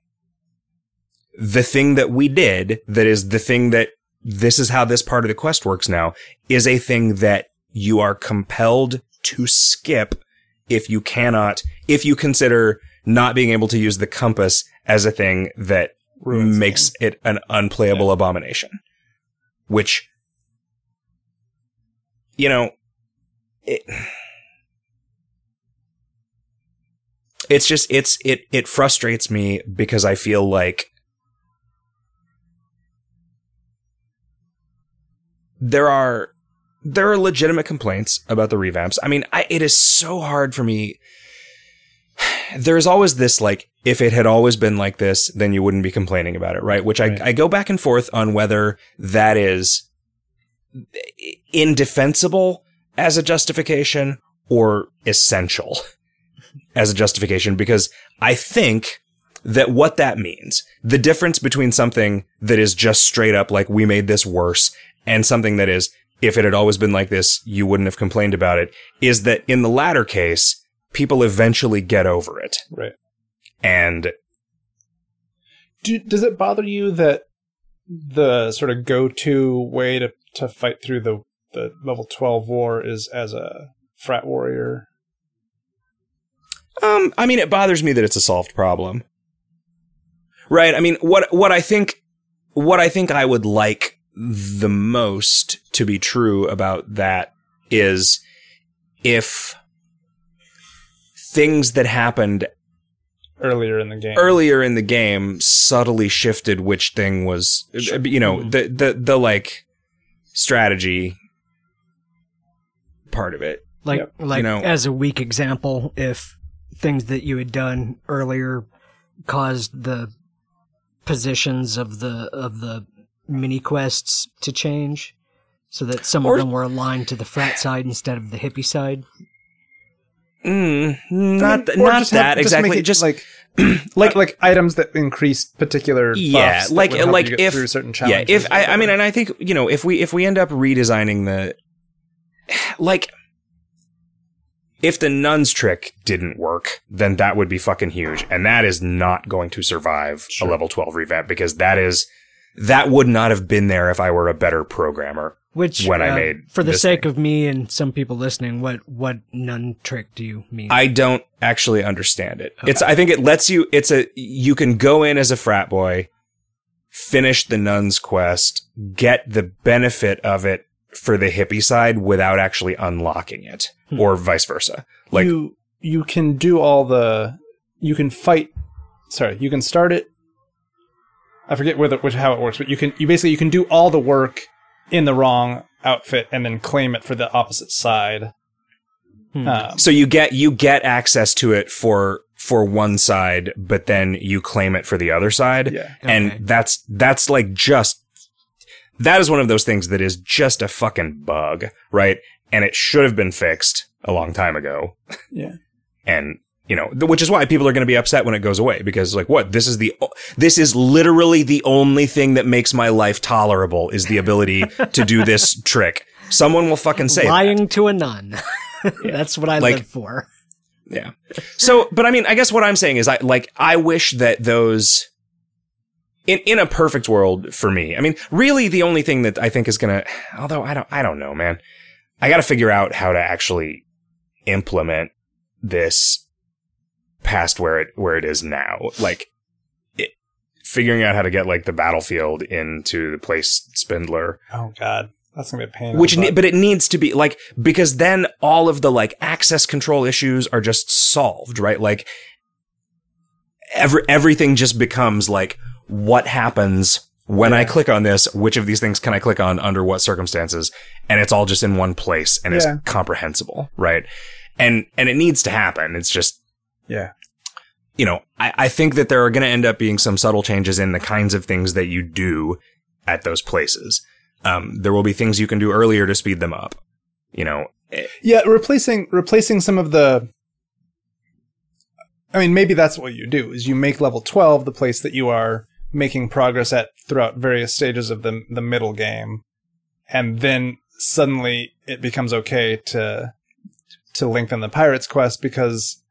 the thing that we did that is the thing that this is how this part of the quest works now is a thing that you are compelled to skip if you cannot, if you consider not being able to use the compass as a thing that Ruins makes it an unplayable abomination. Which, you know, it, it's just, it's, it, it frustrates me because I feel like there are there are legitimate complaints about the revamps. I mean, I, it is so hard for me. there's always this like if it had always been like this then you wouldn't be complaining about it right which I, I go back and forth on whether that is indefensible as a justification or essential as a justification because i think that what that means the difference between something that is just straight up like we made this worse and something that is if it had always been like this you wouldn't have complained about it is that in the latter case people eventually get over it Right. and Do, does it bother you that the sort of go-to way to, to fight through the, the level 12 war is as a frat warrior? Um, I mean, it bothers me that it's a solved problem. Right? I mean, what what I think what I think I would like the most to be true about that is if things that happened Earlier in the game. earlier in the game subtly shifted which thing was you know the the the like strategy part of it. Like, Yep. like You know- as a weak example, if things that you had done earlier caused the positions of the of the mini quests to change, so that some Or- of them were aligned to the frat side instead of the hippie side. Mm, I mean, not th- not just that have- exactly. make it just like like like items that increase particular yeah that like like if through certain yeah if I, I mean and i think you know if we if we end up redesigning the like if the nuns trick didn't work then that would be fucking huge and that is not going to survive Sure. a level 12 revamp because that is that would not have been there if i were a better programmer Which, When I uh, made for the sake thing. of me and some people listening, what what nun trick do you mean? I don't actually understand it. It's I think it lets you it's a you can go in as a frat boy, finish the nun's quest, get the benefit of it for the hippie side without actually unlocking it Hmm. or vice versa. Like you you can do all the you can fight sorry you can start it i forget whether which how it works but you can you basically you can do all the work in the wrong outfit and then claim it for the opposite side Hmm. um, so you get you get access to it for for one side, but then you claim it for the other side. yeah And that's that's like just that is one of those things that is just a fucking bug, right? And it should have been fixed a long time ago. yeah And you know, which is why people are going to be upset when it goes away because like what? This is the this is literally the only thing that makes my life tolerable is the ability to do this trick. Someone will fucking say that. lying to a nun. That's what I Like- live for. Yeah. So, but I mean, I guess what I'm saying is I like I wish that those in in a perfect world for me. I mean, really the only thing that I think is going to although I don't I don't know, man. I got to figure out how to actually implement this past where it where it is now. Like it, figuring out how to get like the battlefield into the place Spindler oh god that's gonna be a pain which ne- but it needs to be like because then all of the like access control issues are just solved right like every everything just becomes like what happens when i click on this which of these things can i click on under what circumstances and it's all just in one place and Yeah. it's comprehensible right and and it needs to happen it's just yeah you know, I, I think that there are going to end up being some subtle changes in the kinds of things that you do at those places. Um, there will be things you can do earlier to speed them up. You know, eh, yeah replacing replacing some of the i mean maybe that's what you do is you make level 12 the place that you are making progress at throughout various stages of the the middle game and then suddenly it becomes okay to to lengthen the pirates quest because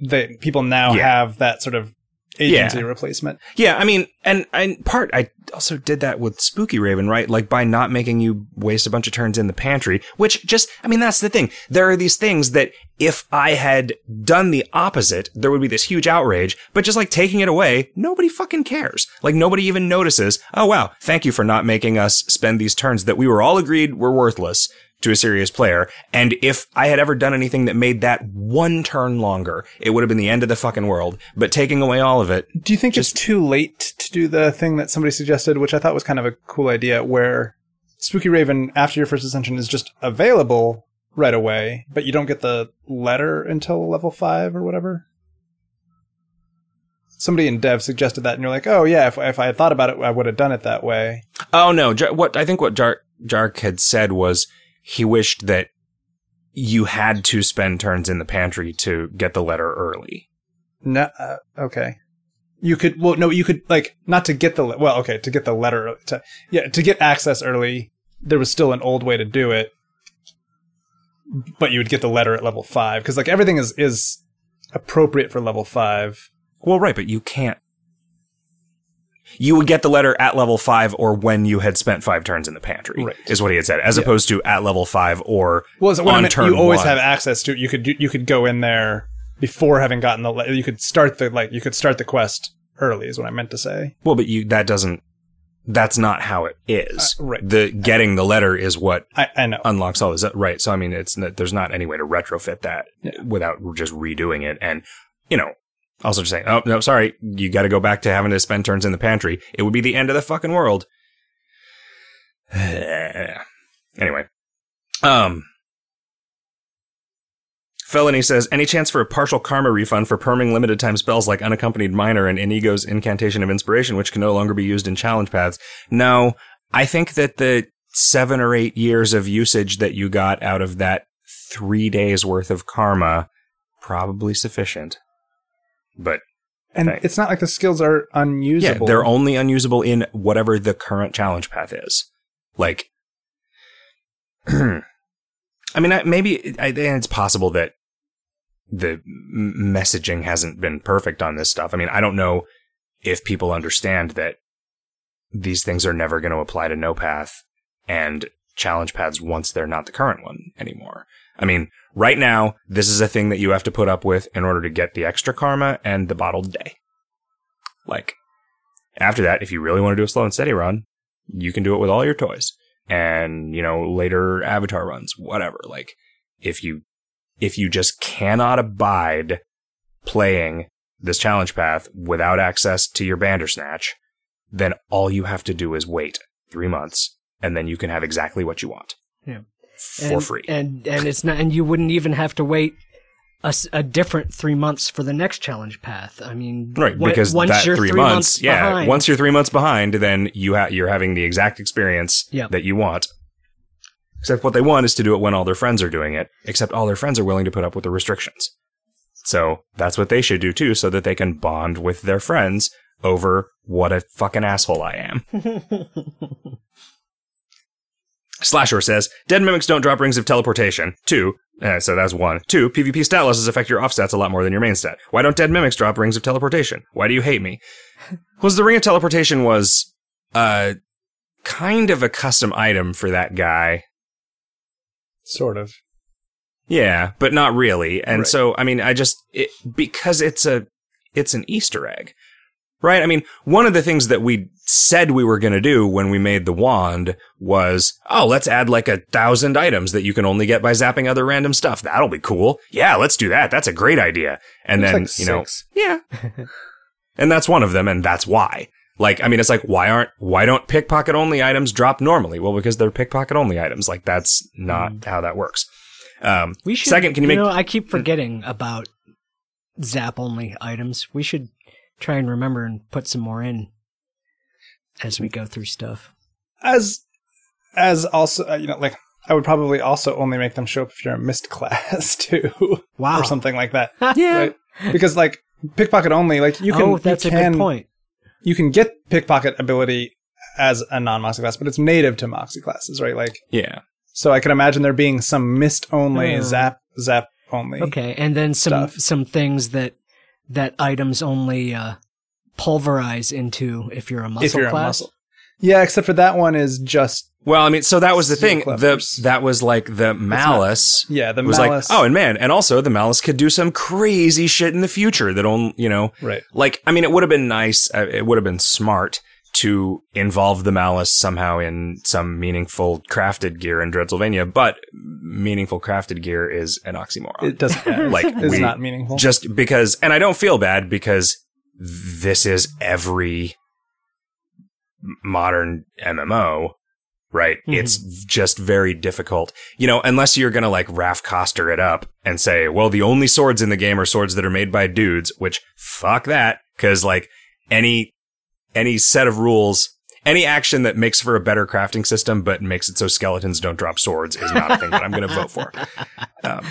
they people now Yeah. have that sort of agency Yeah. replacement yeah, I mean, and, and part, I also did that with Spookyraven, right? Like by not making you waste a bunch of turns in the pantry, which just, I mean, that's the thing. There are these things that if I had done the opposite, there would be this huge outrage, but just like taking it away, nobody fucking cares. Like nobody even notices, oh wow, thank you for not making us spend these turns that we were all agreed were worthless to a serious player. And if I had ever done anything that made that one turn longer, it would have been the end of the fucking world. But taking away all of it, do you think it's too late to do the thing that somebody suggested which i thought was kind of a cool idea where Spookyraven after your first ascension is just available right away but you don't get the letter until level 5 or whatever somebody in dev suggested that, and you're like, oh yeah, if if I had thought about it, I would have done it that way. Oh no, what I think what Jark Jark had said was he wished that you had to spend turns in the pantry to get the letter early. No, uh, okay. You could well no you could like not to get the le- well okay to get the letter to yeah to get access early there was still an old way to do it but you would get the letter at level 5 cuz like everything is is appropriate for level 5 Well, right, but you can't. You would get the letter at level five or when you had spent five turns in the pantry, Right. is what he had said, as Yeah. opposed to at level five or well so on meant, turn you always one. have access to it. you could you could go in there before having gotten the le- you could start the like you could start the quest early is what I meant to say Well, but you that doesn't. That's not how it is. Uh, right. The getting the letter is what I I know unlocks all this. Right. So I mean, it's there's not any way to retrofit that Yeah. without just redoing it. And you know, also just saying, oh no, sorry, you got to go back to having to spend turns in the pantry. It would be the end of the fucking world. anyway, um. Felony says, any chance for a partial karma refund for perming limited time spells like Unaccompanied Miner and Inigo's Incantation of Inspiration, which can no longer be used in challenge paths? No, I think that the seven or eight years of usage that you got out of that three days worth of karma probably sufficient. But and Right. it's not like the skills are unusable. yeah, they're only unusable in whatever the current challenge path is. Like, I mean, I, maybe I, it's possible that the messaging hasn't been perfect on this stuff. I mean, I don't know if people understand that these things are never going to apply to no path and challenge paths once they're not the current one anymore. I mean, right now, this is a thing that you have to put up with in order to get the extra karma and the bottled day. Like, after that, if you really want to do a slow and steady run, you can do it with all your toys and, you know, later avatar runs, whatever. Like, if you, if you just cannot abide playing this challenge path without access to your Bandersnatch, then all you have to do is wait three months and then you can have exactly what you want. Yeah. For and, free. and and it's not, and you wouldn't even have to wait a different three months for the next challenge path. I mean, Right, wa- because once that you're three, months, yeah. behind- Once you're three months behind, then you ha- you're having the exact experience Yep. that you want. Except what they want is to do it when all their friends are doing it. Except all their friends are willing to put up with the restrictions. So that's what they should do too, so that they can bond with their friends over what a fucking asshole I am. Slasher says, Dead mimics don't drop rings of teleportation. Two, uh, so that's one. Two, PvP stat losses affect your offstats a lot more than your main stat. Why don't dead mimics drop rings of teleportation? Why do you hate me? Was the ring of teleportation was, uh, kind of a custom item for that guy. sort of Yeah, but not really. And Right. so, I mean, I just, it, because it's a, it's an Easter egg. Right? I mean, one of the things that we said we were going to do when we made the wand was, oh, let's add like a thousand items that you can only get by zapping other random stuff. That'll be cool. Yeah, let's do that. That's a great idea. And then, like you know, yeah. and that's one of them, and that's why. Like, I mean, it's like, why aren't, why don't pickpocket only items drop normally? Well, because they're pickpocket only items. Like, that's not how that works. Um, We should. second, can you make, know, I keep forgetting about zap only items. We should try and remember and put some more in as we go through stuff. as as also uh, you know like I would probably also only make them show up if you're a myst class too, Wow. or something like that, yeah. right? Because like pickpocket only, like you can oh, that's you a can, good point. You can get pickpocket ability as a non Moxie class, but it's native to Moxie classes, right? Like Yeah. so, I can imagine there being some myst only, Oh. zap zap only. Okay, and then some stuff. some things that that items only uh, pulverize into if you're a muscle if you're class. a muscle. Yeah, except for that one is just Well, I mean, so that was the thing. The, that was like the malice. yeah the was malice. like, oh, and man, and also the malice could do some crazy shit in the future that on, you know, right. like, I mean, it would have been nice. Uh, it would have been smart to involve the malice somehow in some meaningful crafted gear in Dreadsylvania, but meaningful crafted gear is an oxymoron. It doesn't yeah, Like, it's we- not meaningful. just because, and I don't feel bad because this is every modern MMO right? Mhm. It's just very difficult. You know, unless you're going to like Raph Koster it up and say, well, the only swords in the game are swords that are made by dudes, which fuck that. Cause like any, any set of rules, any action that makes for a better crafting system, but makes it so skeletons don't drop swords is not a thing that I'm going to vote for. Um,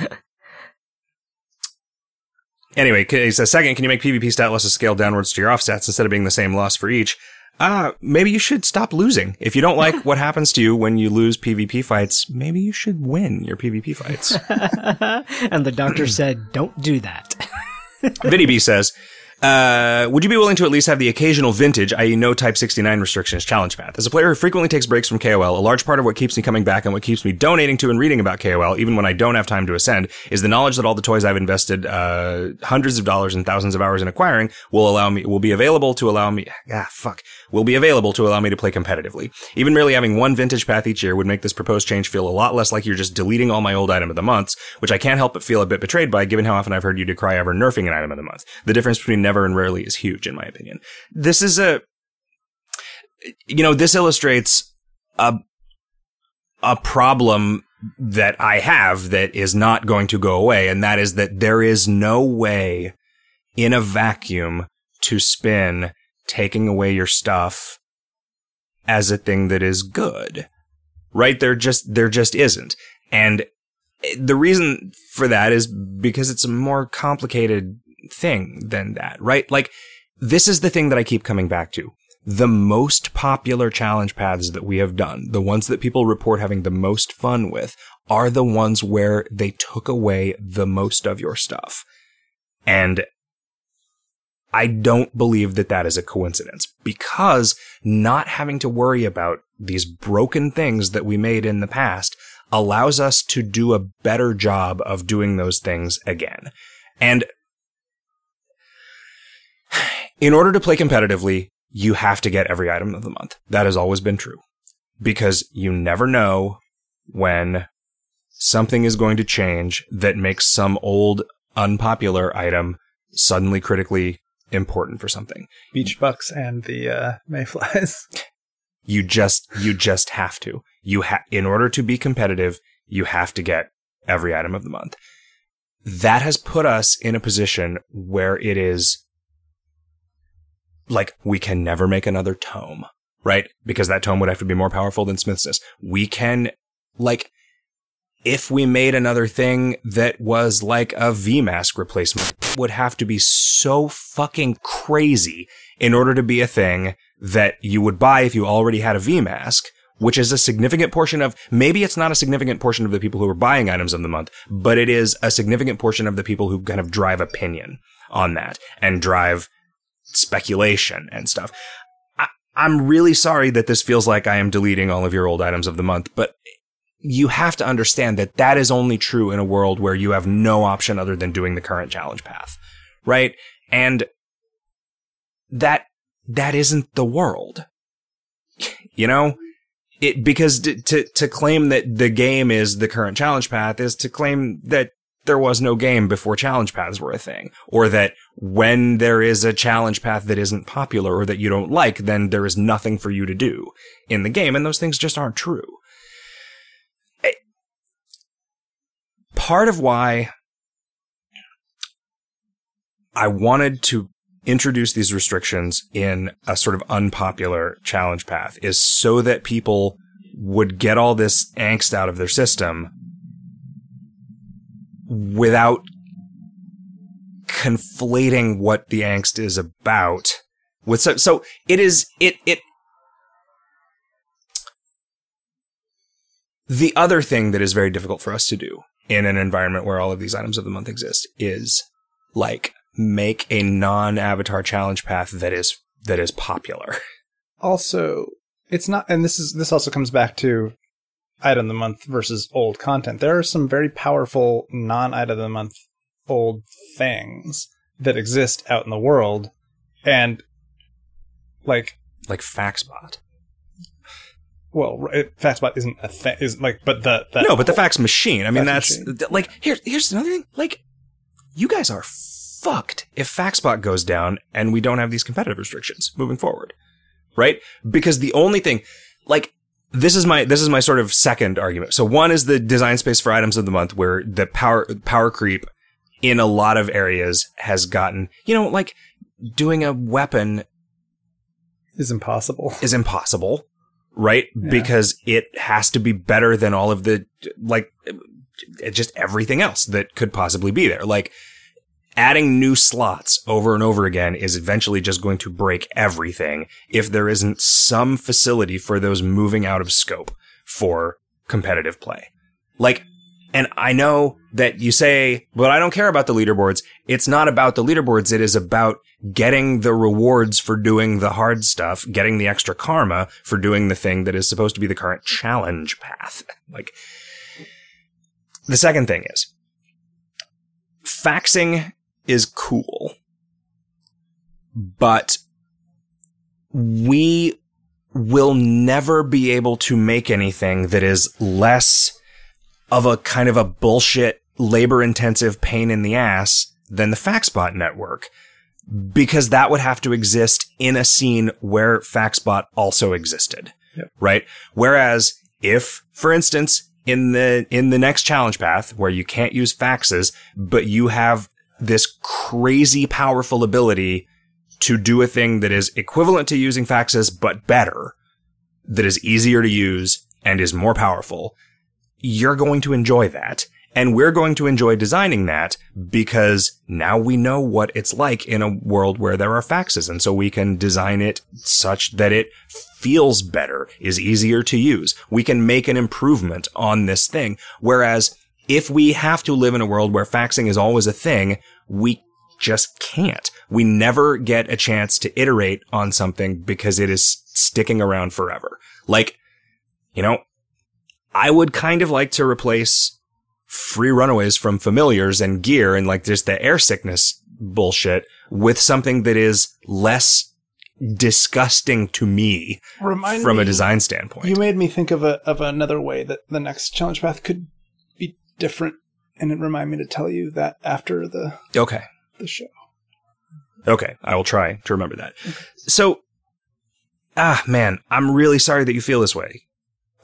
anyway, he says, second, can you make PvP stat losses scale downwards to your offstats instead of being the same loss for each? Uh, maybe you should stop losing. If you don't like what happens to you when you lose PvP fights, maybe you should win your PvP fights. and the doctor said, "Don't do that." Vinny B says, uh, would you be willing to at least have the occasional vintage, i.e. no Type 69 restrictions challenge path? As a player who frequently takes breaks from KOL, a large part of what keeps me coming back and what keeps me donating to and reading about KOL, even when I don't have time to ascend, is the knowledge that all the toys I've invested, uh, hundreds of dollars and thousands of hours in acquiring will allow me, will be available to allow me, ah, fuck, will be available to allow me to play competitively. Even merely having one vintage path each year would make this proposed change feel a lot less like you're just deleting all my old item of the months, which I can't help but feel a bit betrayed by given how often I've heard you decry ever nerfing an item of the month. The difference between never and rarely is huge, in my opinion. This is a, you know, this illustrates a, a problem that I have that is not going to go away, and that is that there is no way in a vacuum to spin taking away your stuff as a thing that is good. Right? There just, there just isn't. And the reason for that is because it's a more complicated thing than that, right? Like, this is the thing that I keep coming back to. The most popular challenge paths that we have done, the ones that people report having the most fun with, are the ones where they took away the most of your stuff. And I don't believe that that is a coincidence because not having to worry about these broken things that we made in the past allows us to do a better job of doing those things again. And in order to play competitively, you have to get every item of the month. That has always been true because you never know when something is going to change that makes some old unpopular item suddenly critically important for something. Beach bucks and the uh, mayflies. You just you just have to. You ha- in order to be competitive, you have to get every item of the month. That has put us in a position where it is like we can never make another tome, right? Because that tome would have to be more powerful than Smith's. We can like if we made another thing that was like a VMask replacement, it would have to be so fucking crazy in order to be a thing that you would buy if you already had a VMask, which is a significant portion of, maybe it's not a significant portion of the people who are buying items of the month, but it is a significant portion of the people who kind of drive opinion on that and drive speculation and stuff. I, I'm really sorry that this feels like I am deleting all of your old items of the month, but you have to understand that that is only true in a world where you have no option other than doing the current challenge path, right? And that, that isn't the world. You know? It, because to, to claim that the game is the current challenge path is to claim that there was no game before challenge paths were a thing. Or that when there is a challenge path that isn't popular or that you don't like, then there is nothing for you to do in the game. And those things just aren't true. Part of why I wanted to introduce these restrictions in a sort of unpopular challenge path is so that people would get all this angst out of their system without conflating what the angst is about with so, so it is it it the other thing that is very difficult for us to do in an environment where all of these items of the month exist is like make a non-avatar challenge path that is that is popular. Also, it's not, and this is this also comes back to item of the month versus old content. There are some very powerful non-item of the month old things that exist out in the world, and like Like Faxbot. Well, it, Faxbot isn't a thing. Is like, but the, the No, but the fax machine. I mean, that's machine. like here. Here's another thing. Like, you guys are fucked if Faxbot goes down and we don't have these competitive restrictions moving forward, right? Because the only thing, like, this is my this is my sort of second argument. So one is the design space for items of the month, where the power power creep in a lot of areas has gotten you know like doing a weapon Is impossible. is impossible, right? Because it has to be better than all of the like just everything else that could possibly be there. Like adding new slots over and over again is eventually just going to break everything if there isn't some facility for those moving out of scope for competitive play. Like and I know that you say, but I don't care about the leaderboards. It's not about the leaderboards. It is about getting the rewards for doing the hard stuff, getting the extra karma for doing the thing that is supposed to be the current challenge path. Like, the second thing is, faxing is cool, but we will never be able to make anything that is less of a kind of a bullshit labor intensive pain in the ass than the Faxbot network because that would have to exist in a scene where Faxbot also existed. Yep. Right? Whereas if, for instance, in the, in the next challenge path where you can't use faxes, but you have this crazy powerful ability to do a thing that is equivalent to using faxes, but better, that is easier to use and is more powerful, you're going to enjoy that. And we're going to enjoy designing that because now we know what it's like in a world where there are faxes. And so we can design it such that it feels better, is easier to use. We can make an improvement on this thing. Whereas if we have to live in a world where faxing is always a thing, we just can't. We never get a chance to iterate on something because it is sticking around forever. Like, you know, I would kind of like to replace free runaways from familiars and gear and like just the air sickness bullshit with something that is less disgusting to me Remind from a design standpoint. You made me think of a of another way that the next challenge path could be different, and it reminded me to tell you that after the okay. the show. Okay. I will try to remember that. So, ah, man, I'm really sorry that you feel this way.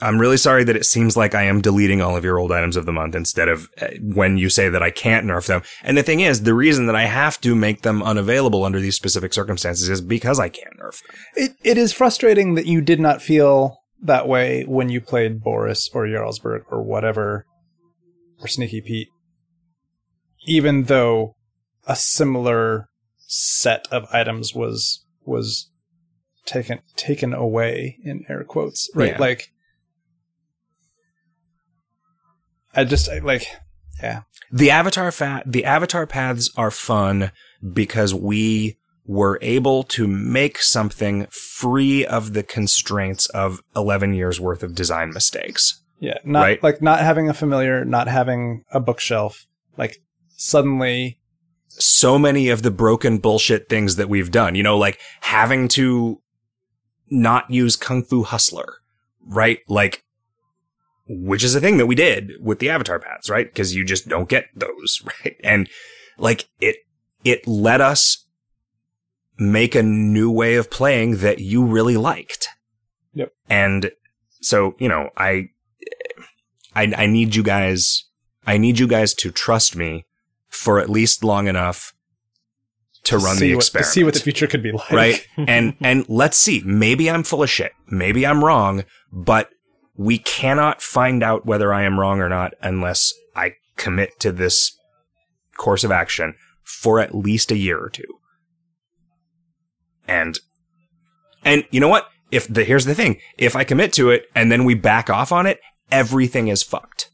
I'm really sorry that it seems like I am deleting all of your old items of the month instead of uh, when you say that I can't nerf them. And the thing is, the reason that I have to make them unavailable under these specific circumstances is because I can't nerf them. It it is frustrating that you did not feel that way when you played Boris or Jarlsberg or whatever or Sneaky Pete, even though a similar set of items was was taken taken away in air quotes, right? Yeah. Like, I just I, like, yeah, The avatar fa- the avatar paths are fun because we were able to make something free of the constraints of 11 years worth of design mistakes. yeah, not Right. like not having a familiar, not having a bookshelf, like suddenly so many of the broken bullshit things that we've done, you know, like having to not use Kung Fu Hustler, right? Like, which is a thing that we did with the avatar paths, right? Cause you just don't get those, right? And like it, it let us make a new way of playing that you really liked. Yep. And so, you know, I, I, I need you guys, I need you guys to trust me for at least long enough to, run see the what, experiment to see what the future could be like. right? and and let's see. Maybe I'm full of shit. Maybe I'm wrong, but we cannot find out whether I am wrong or not unless I commit to this course of action for at least a year or two. And and you know what? If the here's the thing, if I commit to it and then we back off on it, everything is fucked.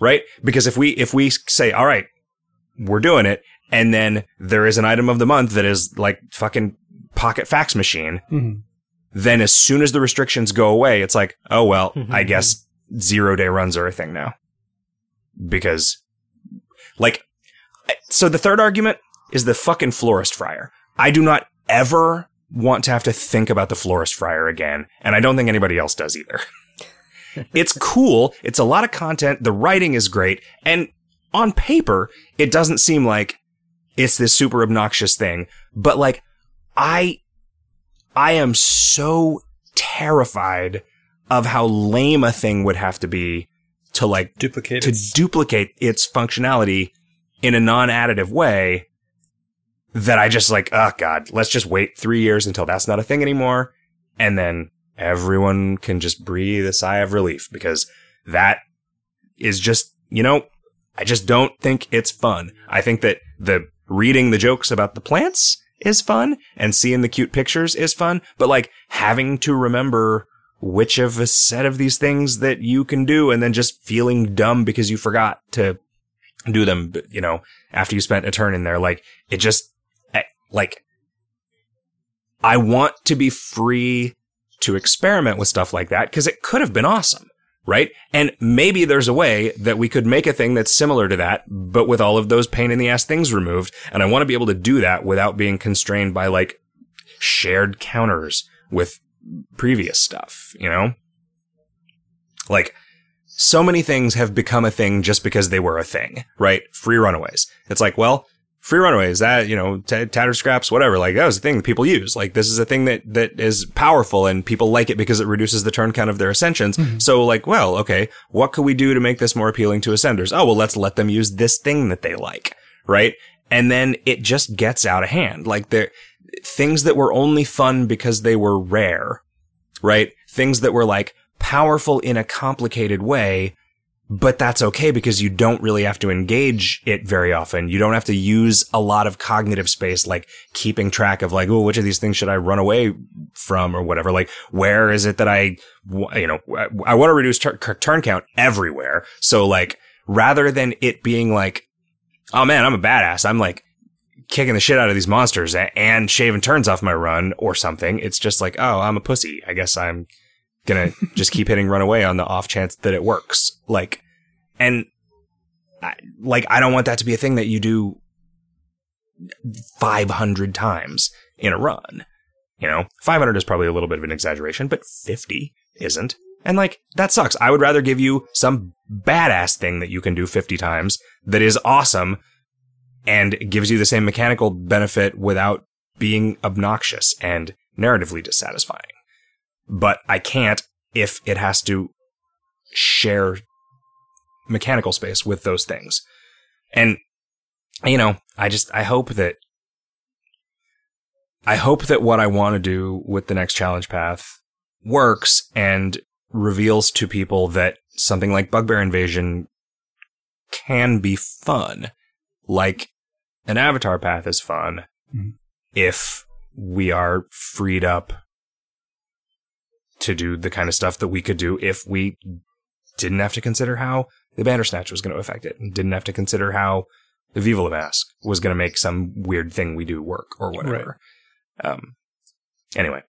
Right? Because if we if we say, "All right, we're doing it," and then there is an item of the month that is like fucking pocket fax machine, Mhm. Then as soon as the restrictions go away, it's like, oh well, I guess zero day runs are a thing now. Because, like, so the third argument is the fucking Florist Friar. I do not ever want to have to think about the Florist Friar again, and I don't think anybody else does either. it's cool. It's a lot of content. The writing is great. And on paper, it doesn't seem like it's this super obnoxious thing, but like, I, I am so terrified of how lame a thing would have to be to like Duplicate to its- duplicate its functionality in a non-additive way that I just like, oh God, let's just wait three years until that's not a thing anymore. And then everyone can just breathe a sigh of relief because that is just, you know, I just don't think it's fun. I think that the reading the jokes about the plants is fun and seeing the cute pictures is fun, but like having to remember which of a set of these things that you can do and then just feeling dumb because you forgot to do them, you know, after you spent a turn in there. Like it just, eh, like, I want to be free to experiment with stuff like that because it could have been awesome. Right. And maybe there's a way that we could make a thing that's similar to that, but with all of those pain in the ass things removed. And I want to be able to do that without being constrained by like shared counters with previous stuff, you know? Like, so many things have become a thing just because they were a thing, right? Free runaways. It's like, well, free runaways, that, you know, t- tattered scraps, whatever. Like, that was a thing that people use. Like, this is a thing that, that is powerful and people like it because it reduces the turn count of their ascensions. Mm-hmm. So, like, well, okay, what could we do to make this more appealing to ascenders? Oh, well, let's let them use this thing that they like, right? And then it just gets out of hand. Like, there, things that were only fun because they were rare, right? Things that were like powerful in a complicated way, but that's okay because you don't really have to engage it very often. You don't have to use a lot of cognitive space, like keeping track of like, oh, which of these things should I run away from or whatever? Like, where is it that I, you know, I, want to reduce tur- turn count everywhere. So like, rather than it being like, oh man, I'm a badass. I'm like, kicking the shit out of these monsters and shaving turns off my run or something. It's just like, oh, I'm a pussy. I guess I'm gonna just keep hitting run away on the off chance that it works. Like, and I, like, I don't want that to be a thing that you do 500 times in a run. You know, 500 is probably a little bit of an exaggeration, but 50 isn't. And like, that sucks. I would rather give you some badass thing that you can do 50 times that is awesome and gives you the same mechanical benefit without being obnoxious and narratively dissatisfying. But I can't if it has to share mechanical space with those things. And, you know, I just, I hope that, I hope that what I want to do with the next challenge path works and reveals to people that something like Bugbear Invasion can be fun. Like an avatar path is fun Mhm. if we are freed up to do the kind of stuff that we could do if we didn't have to consider how the Bandersnatch was going to affect it and didn't have to consider how the Viva la Mask was going to make some weird thing we do work or whatever. Um, anyway.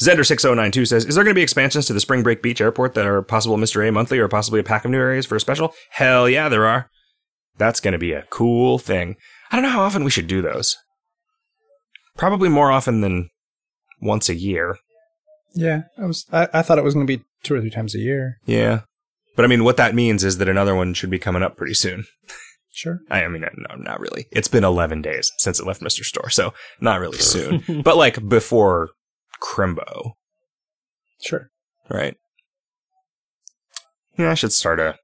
Zender6092 says, Is there going to be expansions to the Spring Break Beach Airport that are possible Mr. A monthly or possibly a pack of new areas for a special? Hell yeah, there are. That's going to be a cool thing. I don't know how often we should do those. Probably more often than once a year. Yeah, I was. I, I thought it was going to be two or three times a year. Yeah. But I mean, what that means is that another one should be coming up pretty soon. Sure. I mean, no, not really. It's been 11 days since it left Mr. Store, so not really soon. but like before Crimbo, Sure. right? Yeah, I should start a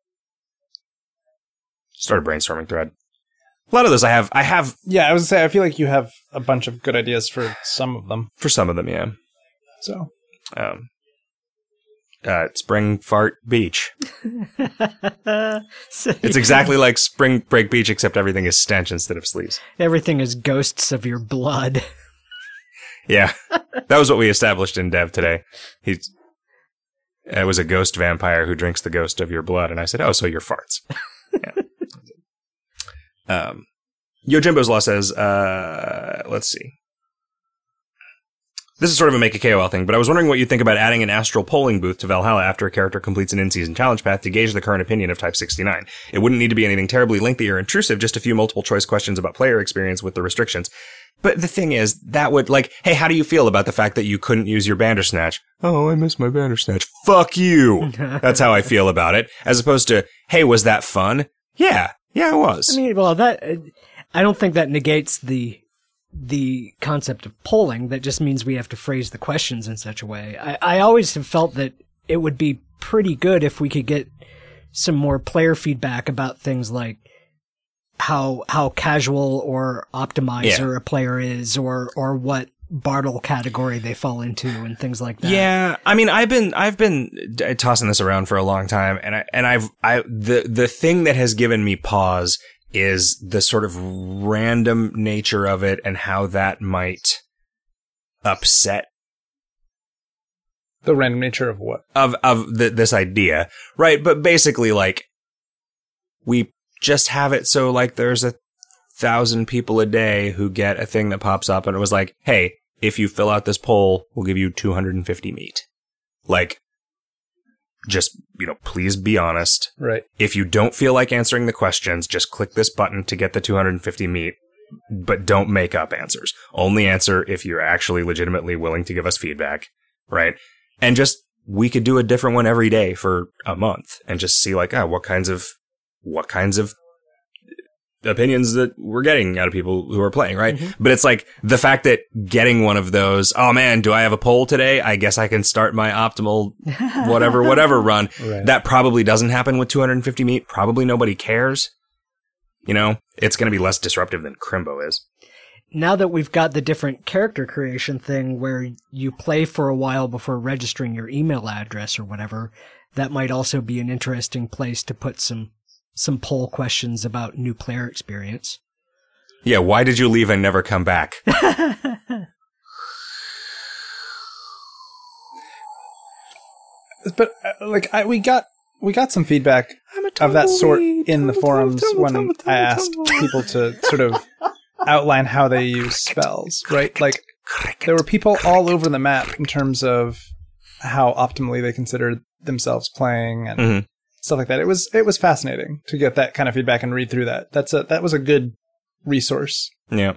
start a brainstorming thread. A lot of those I have. I have Yeah, I was gonna say I feel like you have a bunch of good ideas for some of them. for some of them. Yeah. So Um, uh, Spring Fart Beach. So It's exactly like Spring Break Beach, except everything is stench instead of sleaze. everything is ghosts of your blood. Yeah, that was what we established in Dev today. He's it was a ghost vampire who drinks the ghost of your blood, and I said, "Oh, so your farts." yeah. Um, Yojimbo's Law says, uh, let's see. This is sort of a make a KOL thing, but I was wondering what you think about adding an astral polling booth to Valhalla after a character completes an in-season challenge path to gauge the current opinion of Type 69. It wouldn't need to be anything terribly lengthy or intrusive, just a few multiple choice questions about player experience with the restrictions. But the thing is, that would, like, hey, how do you feel about the fact that you couldn't use your Bandersnatch? Oh, I miss my Bandersnatch. Fuck you! That's how I feel about it. As opposed to, hey, was that fun? Yeah. Yeah, it was. I mean, well, that I don't think that negates the the concept of polling. That just means we have to phrase the questions in such a way. I, I always have felt that it would be pretty good if we could get some more player feedback about things like how how casual or optimizer Yeah. a player is, or or what Bartle category they fall into, and things like that. Yeah, I mean, I've been I've been tossing this around for a long time, and I and I've I the the thing that has given me pause is the sort of random nature of it and how that might upset The random nature of what? of of the, this idea, right? But basically, like we just have it so like there's a thousand people a day who get a thing that pops up, and it was like, hey, if you fill out this poll, we'll give you 250 meat. Like, just you know, please be honest. Right. If you don't feel like answering the questions, just click this button to get the 250 meat. But don't make up answers. Only answer if you're actually legitimately willing to give us feedback, right? And just we could do a different one every day for a month and just see like, ah, what kinds of what kinds of opinions that we're getting out of people who are playing, right? Mm-hmm. But it's like the fact that getting one of those, oh man, do I have a poll today? I guess I can start my optimal whatever, whatever run. Right. That probably doesn't happen with 250 meat. Probably nobody cares. You know, it's going to be less disruptive than Crimbo is. now that we've got the different character creation thing where you play for a while before registering your email address or whatever, that might also be an interesting place to put some some poll questions about new player experience. Yeah, why did you leave and never come back? But uh, like I, we got we got some feedback of that sort in the forums when I asked people to sort of outline how they use spells, right? Like there were people all over the map in terms of how optimally they considered themselves playing and Mhm. Stuff like that. It was it was fascinating to get that kind of feedback and read through that. That's a that was a good resource Yeah.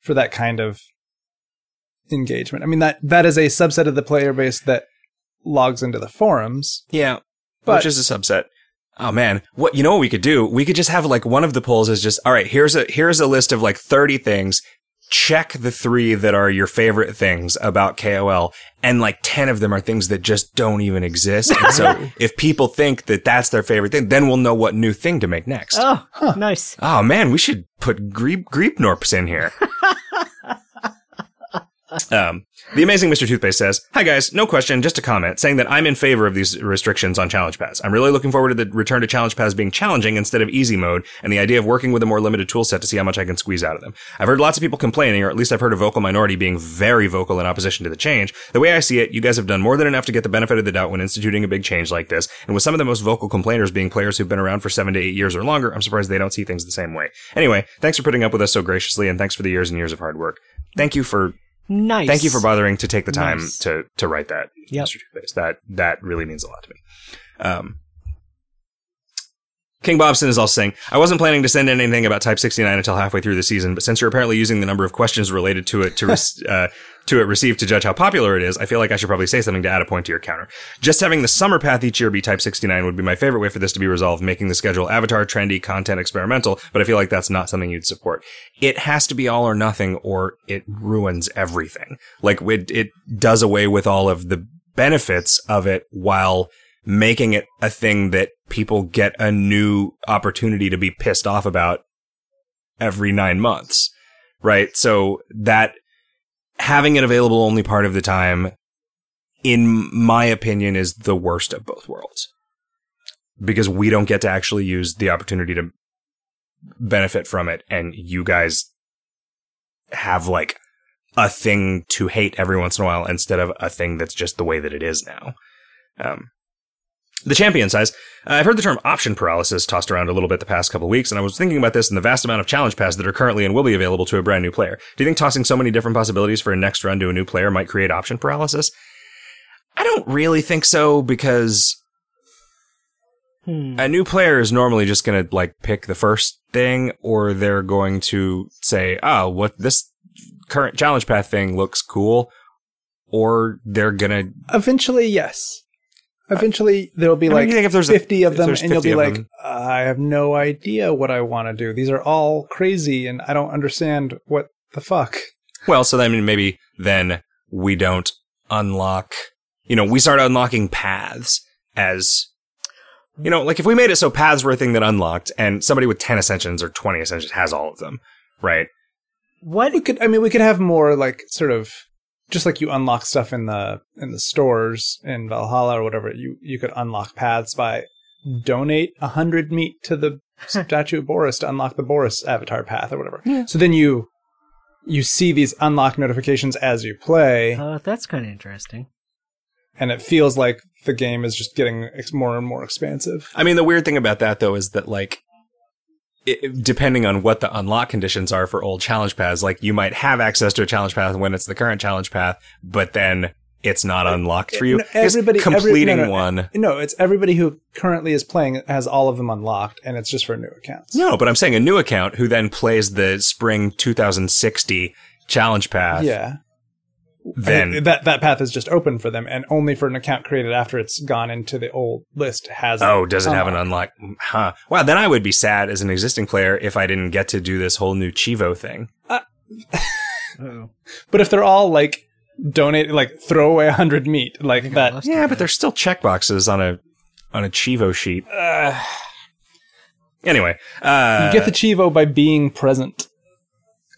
for that kind of engagement. I mean that that is a subset of the player base that logs into the forums. Yeah. But- which is a subset. Oh man, what you know what we could do? We could just have like one of the polls is just all right. Here's a here's a list of like thirty things. Check the three that are your favorite things about KOL, and like ten of them are things that just don't even exist. And so if people think that that's their favorite thing, then we'll know what new thing to make next. Oh, nice. Oh man, we should put Greep Greepnorps in here. um, the amazing Mr. Toothpaste says, "Hi guys, no question, just a comment saying that I'm in favor of these restrictions on challenge paths. I'm really looking forward to the return to challenge paths being challenging instead of easy mode, and the idea of working with a more limited tool set to see how much I can squeeze out of them. I've heard lots of people complaining, or at least I've heard a vocal minority being very vocal in opposition to the change. The way I see it, you guys have done more than enough to get the benefit of the doubt when instituting a big change like this, and with some of the most vocal complainers being players who've been around for seven to eight years or longer, I'm surprised they don't see things the same way. Anyway, thanks for putting up with us so graciously, and thanks for the years and years of hard work. Thank you for Nice. Thank you for bothering to take the time Nice. to to write that, Yep. Mr. Toothpaste. That that really means a lot to me. Um, King Bobson is also saying, I wasn't planning to send anything about Type 69 until halfway through the season, but since you're apparently using the number of questions related to it to, uh, to it received to judge how popular it is, I feel like I should probably say something to add a point to your counter. Just having the summer path each year be Type 69 would be my favorite way for this to be resolved, making the schedule avatar, trendy, content experimental, but I feel like that's not something you'd support. It has to be all or nothing or it ruins everything. Like it, it does away with all of the benefits of it while making it a thing that people get a new opportunity to be pissed off about every nine months. Right. So that having it available only part of the time, in my opinion, is the worst of both worlds because we don't get to actually use the opportunity to benefit from it. And you guys have like a thing to hate every once in a while instead of a thing that's just the way that it is now. Um, the champion says, I've heard the term option paralysis tossed around a little bit the past couple of weeks, and I was thinking about this and the vast amount of challenge paths that are currently and will be available to a brand new player. Do you think tossing so many different possibilities for a next run to a new player might create option paralysis? I don't really think so because Hmm. a new player is normally just going to like pick the first thing or they're going to say, "Oh, what this current challenge path thing looks cool." Or they're going to Eventually, yes. Eventually, there'll be I like think if there's a- 50 of them, and you'll be like, them- I have no idea what I want to do. These are all crazy, and I don't understand what the fuck? Well, so then maybe then we don't unlock, you know, we start unlocking paths as, you know, like if we made it so paths were a thing that unlocked and somebody with 10 ascensions or 20 ascensions has all of them, right? What? We could. I mean, we could have more like sort of just like you unlock stuff in the in the stores in Valhalla or whatever. You you could unlock paths by donate a hundred meat to the statue of Boris to unlock the Boris avatar path or whatever. Yeah. So then you you see these unlock notifications as you play, Uh, that's kind of interesting. and it feels like the game is just getting more and more expansive. I mean, the weird thing about that though is that like, it, depending on what the unlock conditions are for old challenge paths, like you might have access to a challenge path when it's the current challenge path, but then it's not unlocked eh, for you. No, everybody- every- completing no, no, one. Eh, no, it's everybody who currently is playing has all of them unlocked, and it's just for new accounts. No, but I'm saying a new account who then plays the spring 2060 challenge path. Yeah. Then that that path is just open for them, and only for an account created after it's gone into the old list has. oh, does it have an unlock. unlock? Huh. Wow. Then I would be sad as an existing player if I didn't get to do this whole new cheevo thing. Oh. But if they're all like donate, like throw away a hundred meat, like that. Yeah, but there's still checkboxes on a on a cheevo sheet. Uh, Anyway, uh, you get the cheevo by being present.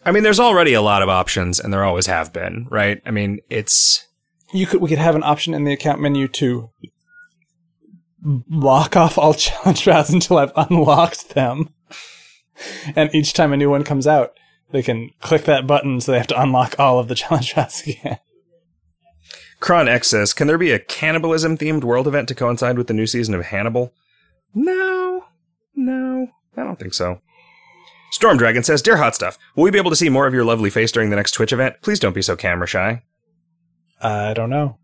I mean, there's already a lot of options, and there always have been, right? I mean, it's You could we could have an option in the account menu to block off all challenge paths until I've unlocked them, and each time a new one comes out, they can click that button, so they have to unlock all of the challenge paths again. Kron X says, "Can there be a cannibalism themed world event to coincide with the new season of Hannibal?" No, no, I don't think so. Storm Dragon says, "Dear Hot Stuff, will we be able to see more of your lovely face during the next Twitch event? Please don't be so camera shy." I don't know.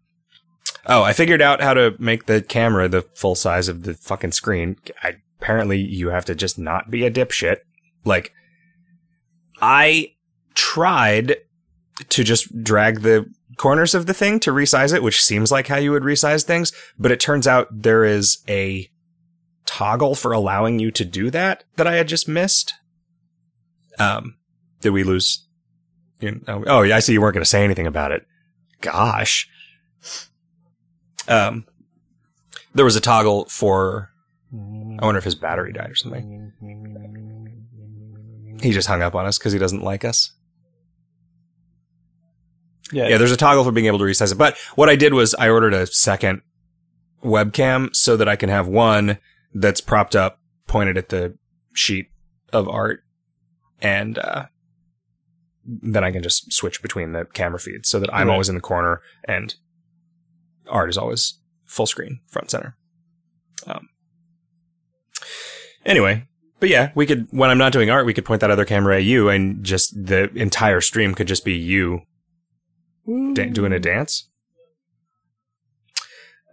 Oh, I figured out how to make the camera the full size of the fucking screen. I, apparently, you have to just not be a dipshit. Like, I tried to just drag the corners of the thing to resize it, which seems like how you would resize things, but it turns out there is a toggle for allowing you to do that that I had just missed. Um, did we lose? You know, oh, yeah, I see you weren't going to say anything about it. Gosh. Um, there was a toggle for. I wonder if his battery died or something. He just hung up on us because he doesn't like us. Yeah, Yeah, there's a toggle for being able to resize it. But what I did was I ordered a second webcam so that I can have one that's propped up, pointed at the sheet of art, and uh, then I can just switch between the camera feeds so that I'm Right. always in the corner and art is always full screen, front center. Um, anyway, but yeah, we could when I'm not doing art, we could point that other camera at you, and just the entire stream could just be you da- doing a dance.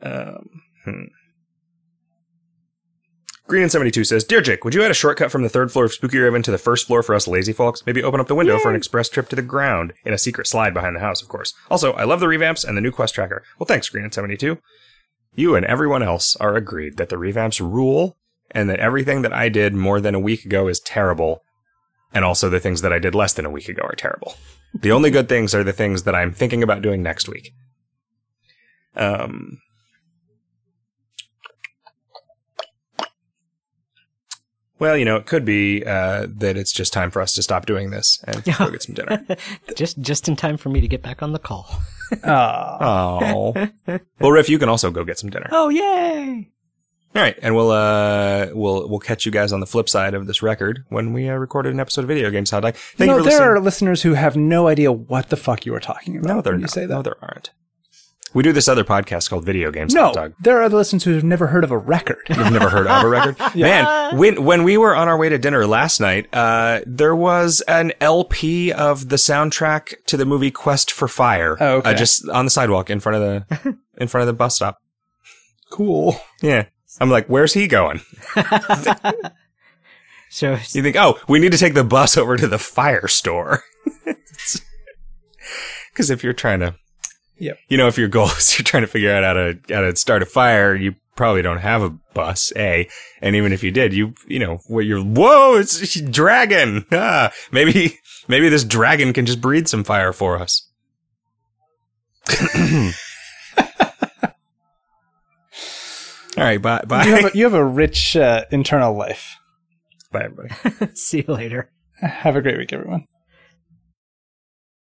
Um, hmm. Green and 72 says, Dear Jake, would you add a shortcut from the third floor of Spookyraven to the first floor for us lazy folks? Maybe open up the window for an express trip to the ground in a secret slide behind the house, of course. Also, I love the revamps and the new quest tracker. Well, thanks, Green and 72. You and everyone else are agreed that the revamps rule and that everything that I did more than a week ago is terrible. And also the things that I did less than a week ago are terrible. The only good things are the things that I'm thinking about doing next week. Um, well, you know, it could be uh, that it's just time for us to stop doing this and go get some dinner. just just in time for me to get back on the call. Oh, well, Riff, you can also go get some dinner. Oh yay! All right, and we'll uh we'll we'll catch you guys on the flip side of this record when we uh, recorded an episode of Video Games How Like. Thank no, you for there listening. are listeners who have no idea what the fuck you are talking about. no, they're when not. you say that. No, there aren't. We do this other podcast called Video Games No, Dog. there are other listeners who have never heard of a record. You've never heard of a record? Man, when when we were on our way to dinner last night, uh, there was an LP of the soundtrack to the movie Quest for Fire. Oh, okay. Uh, just on the sidewalk in front of the in front of the bus stop. cool. Yeah. I'm like, where's he going? So You think, oh, we need to take the bus over to the fire store. Because if you're trying to, Yep. you know, if your goal is you're trying to figure out how to how to start a fire, you probably don't have a bus, A. And even if you did, you, you know, what you're, whoa, it's a dragon. Ah, maybe, maybe this dragon can just breathe some fire for us. All right, bye, bye. You have a, you have a rich uh, internal life. bye, everybody. See you later. Have a great week, everyone.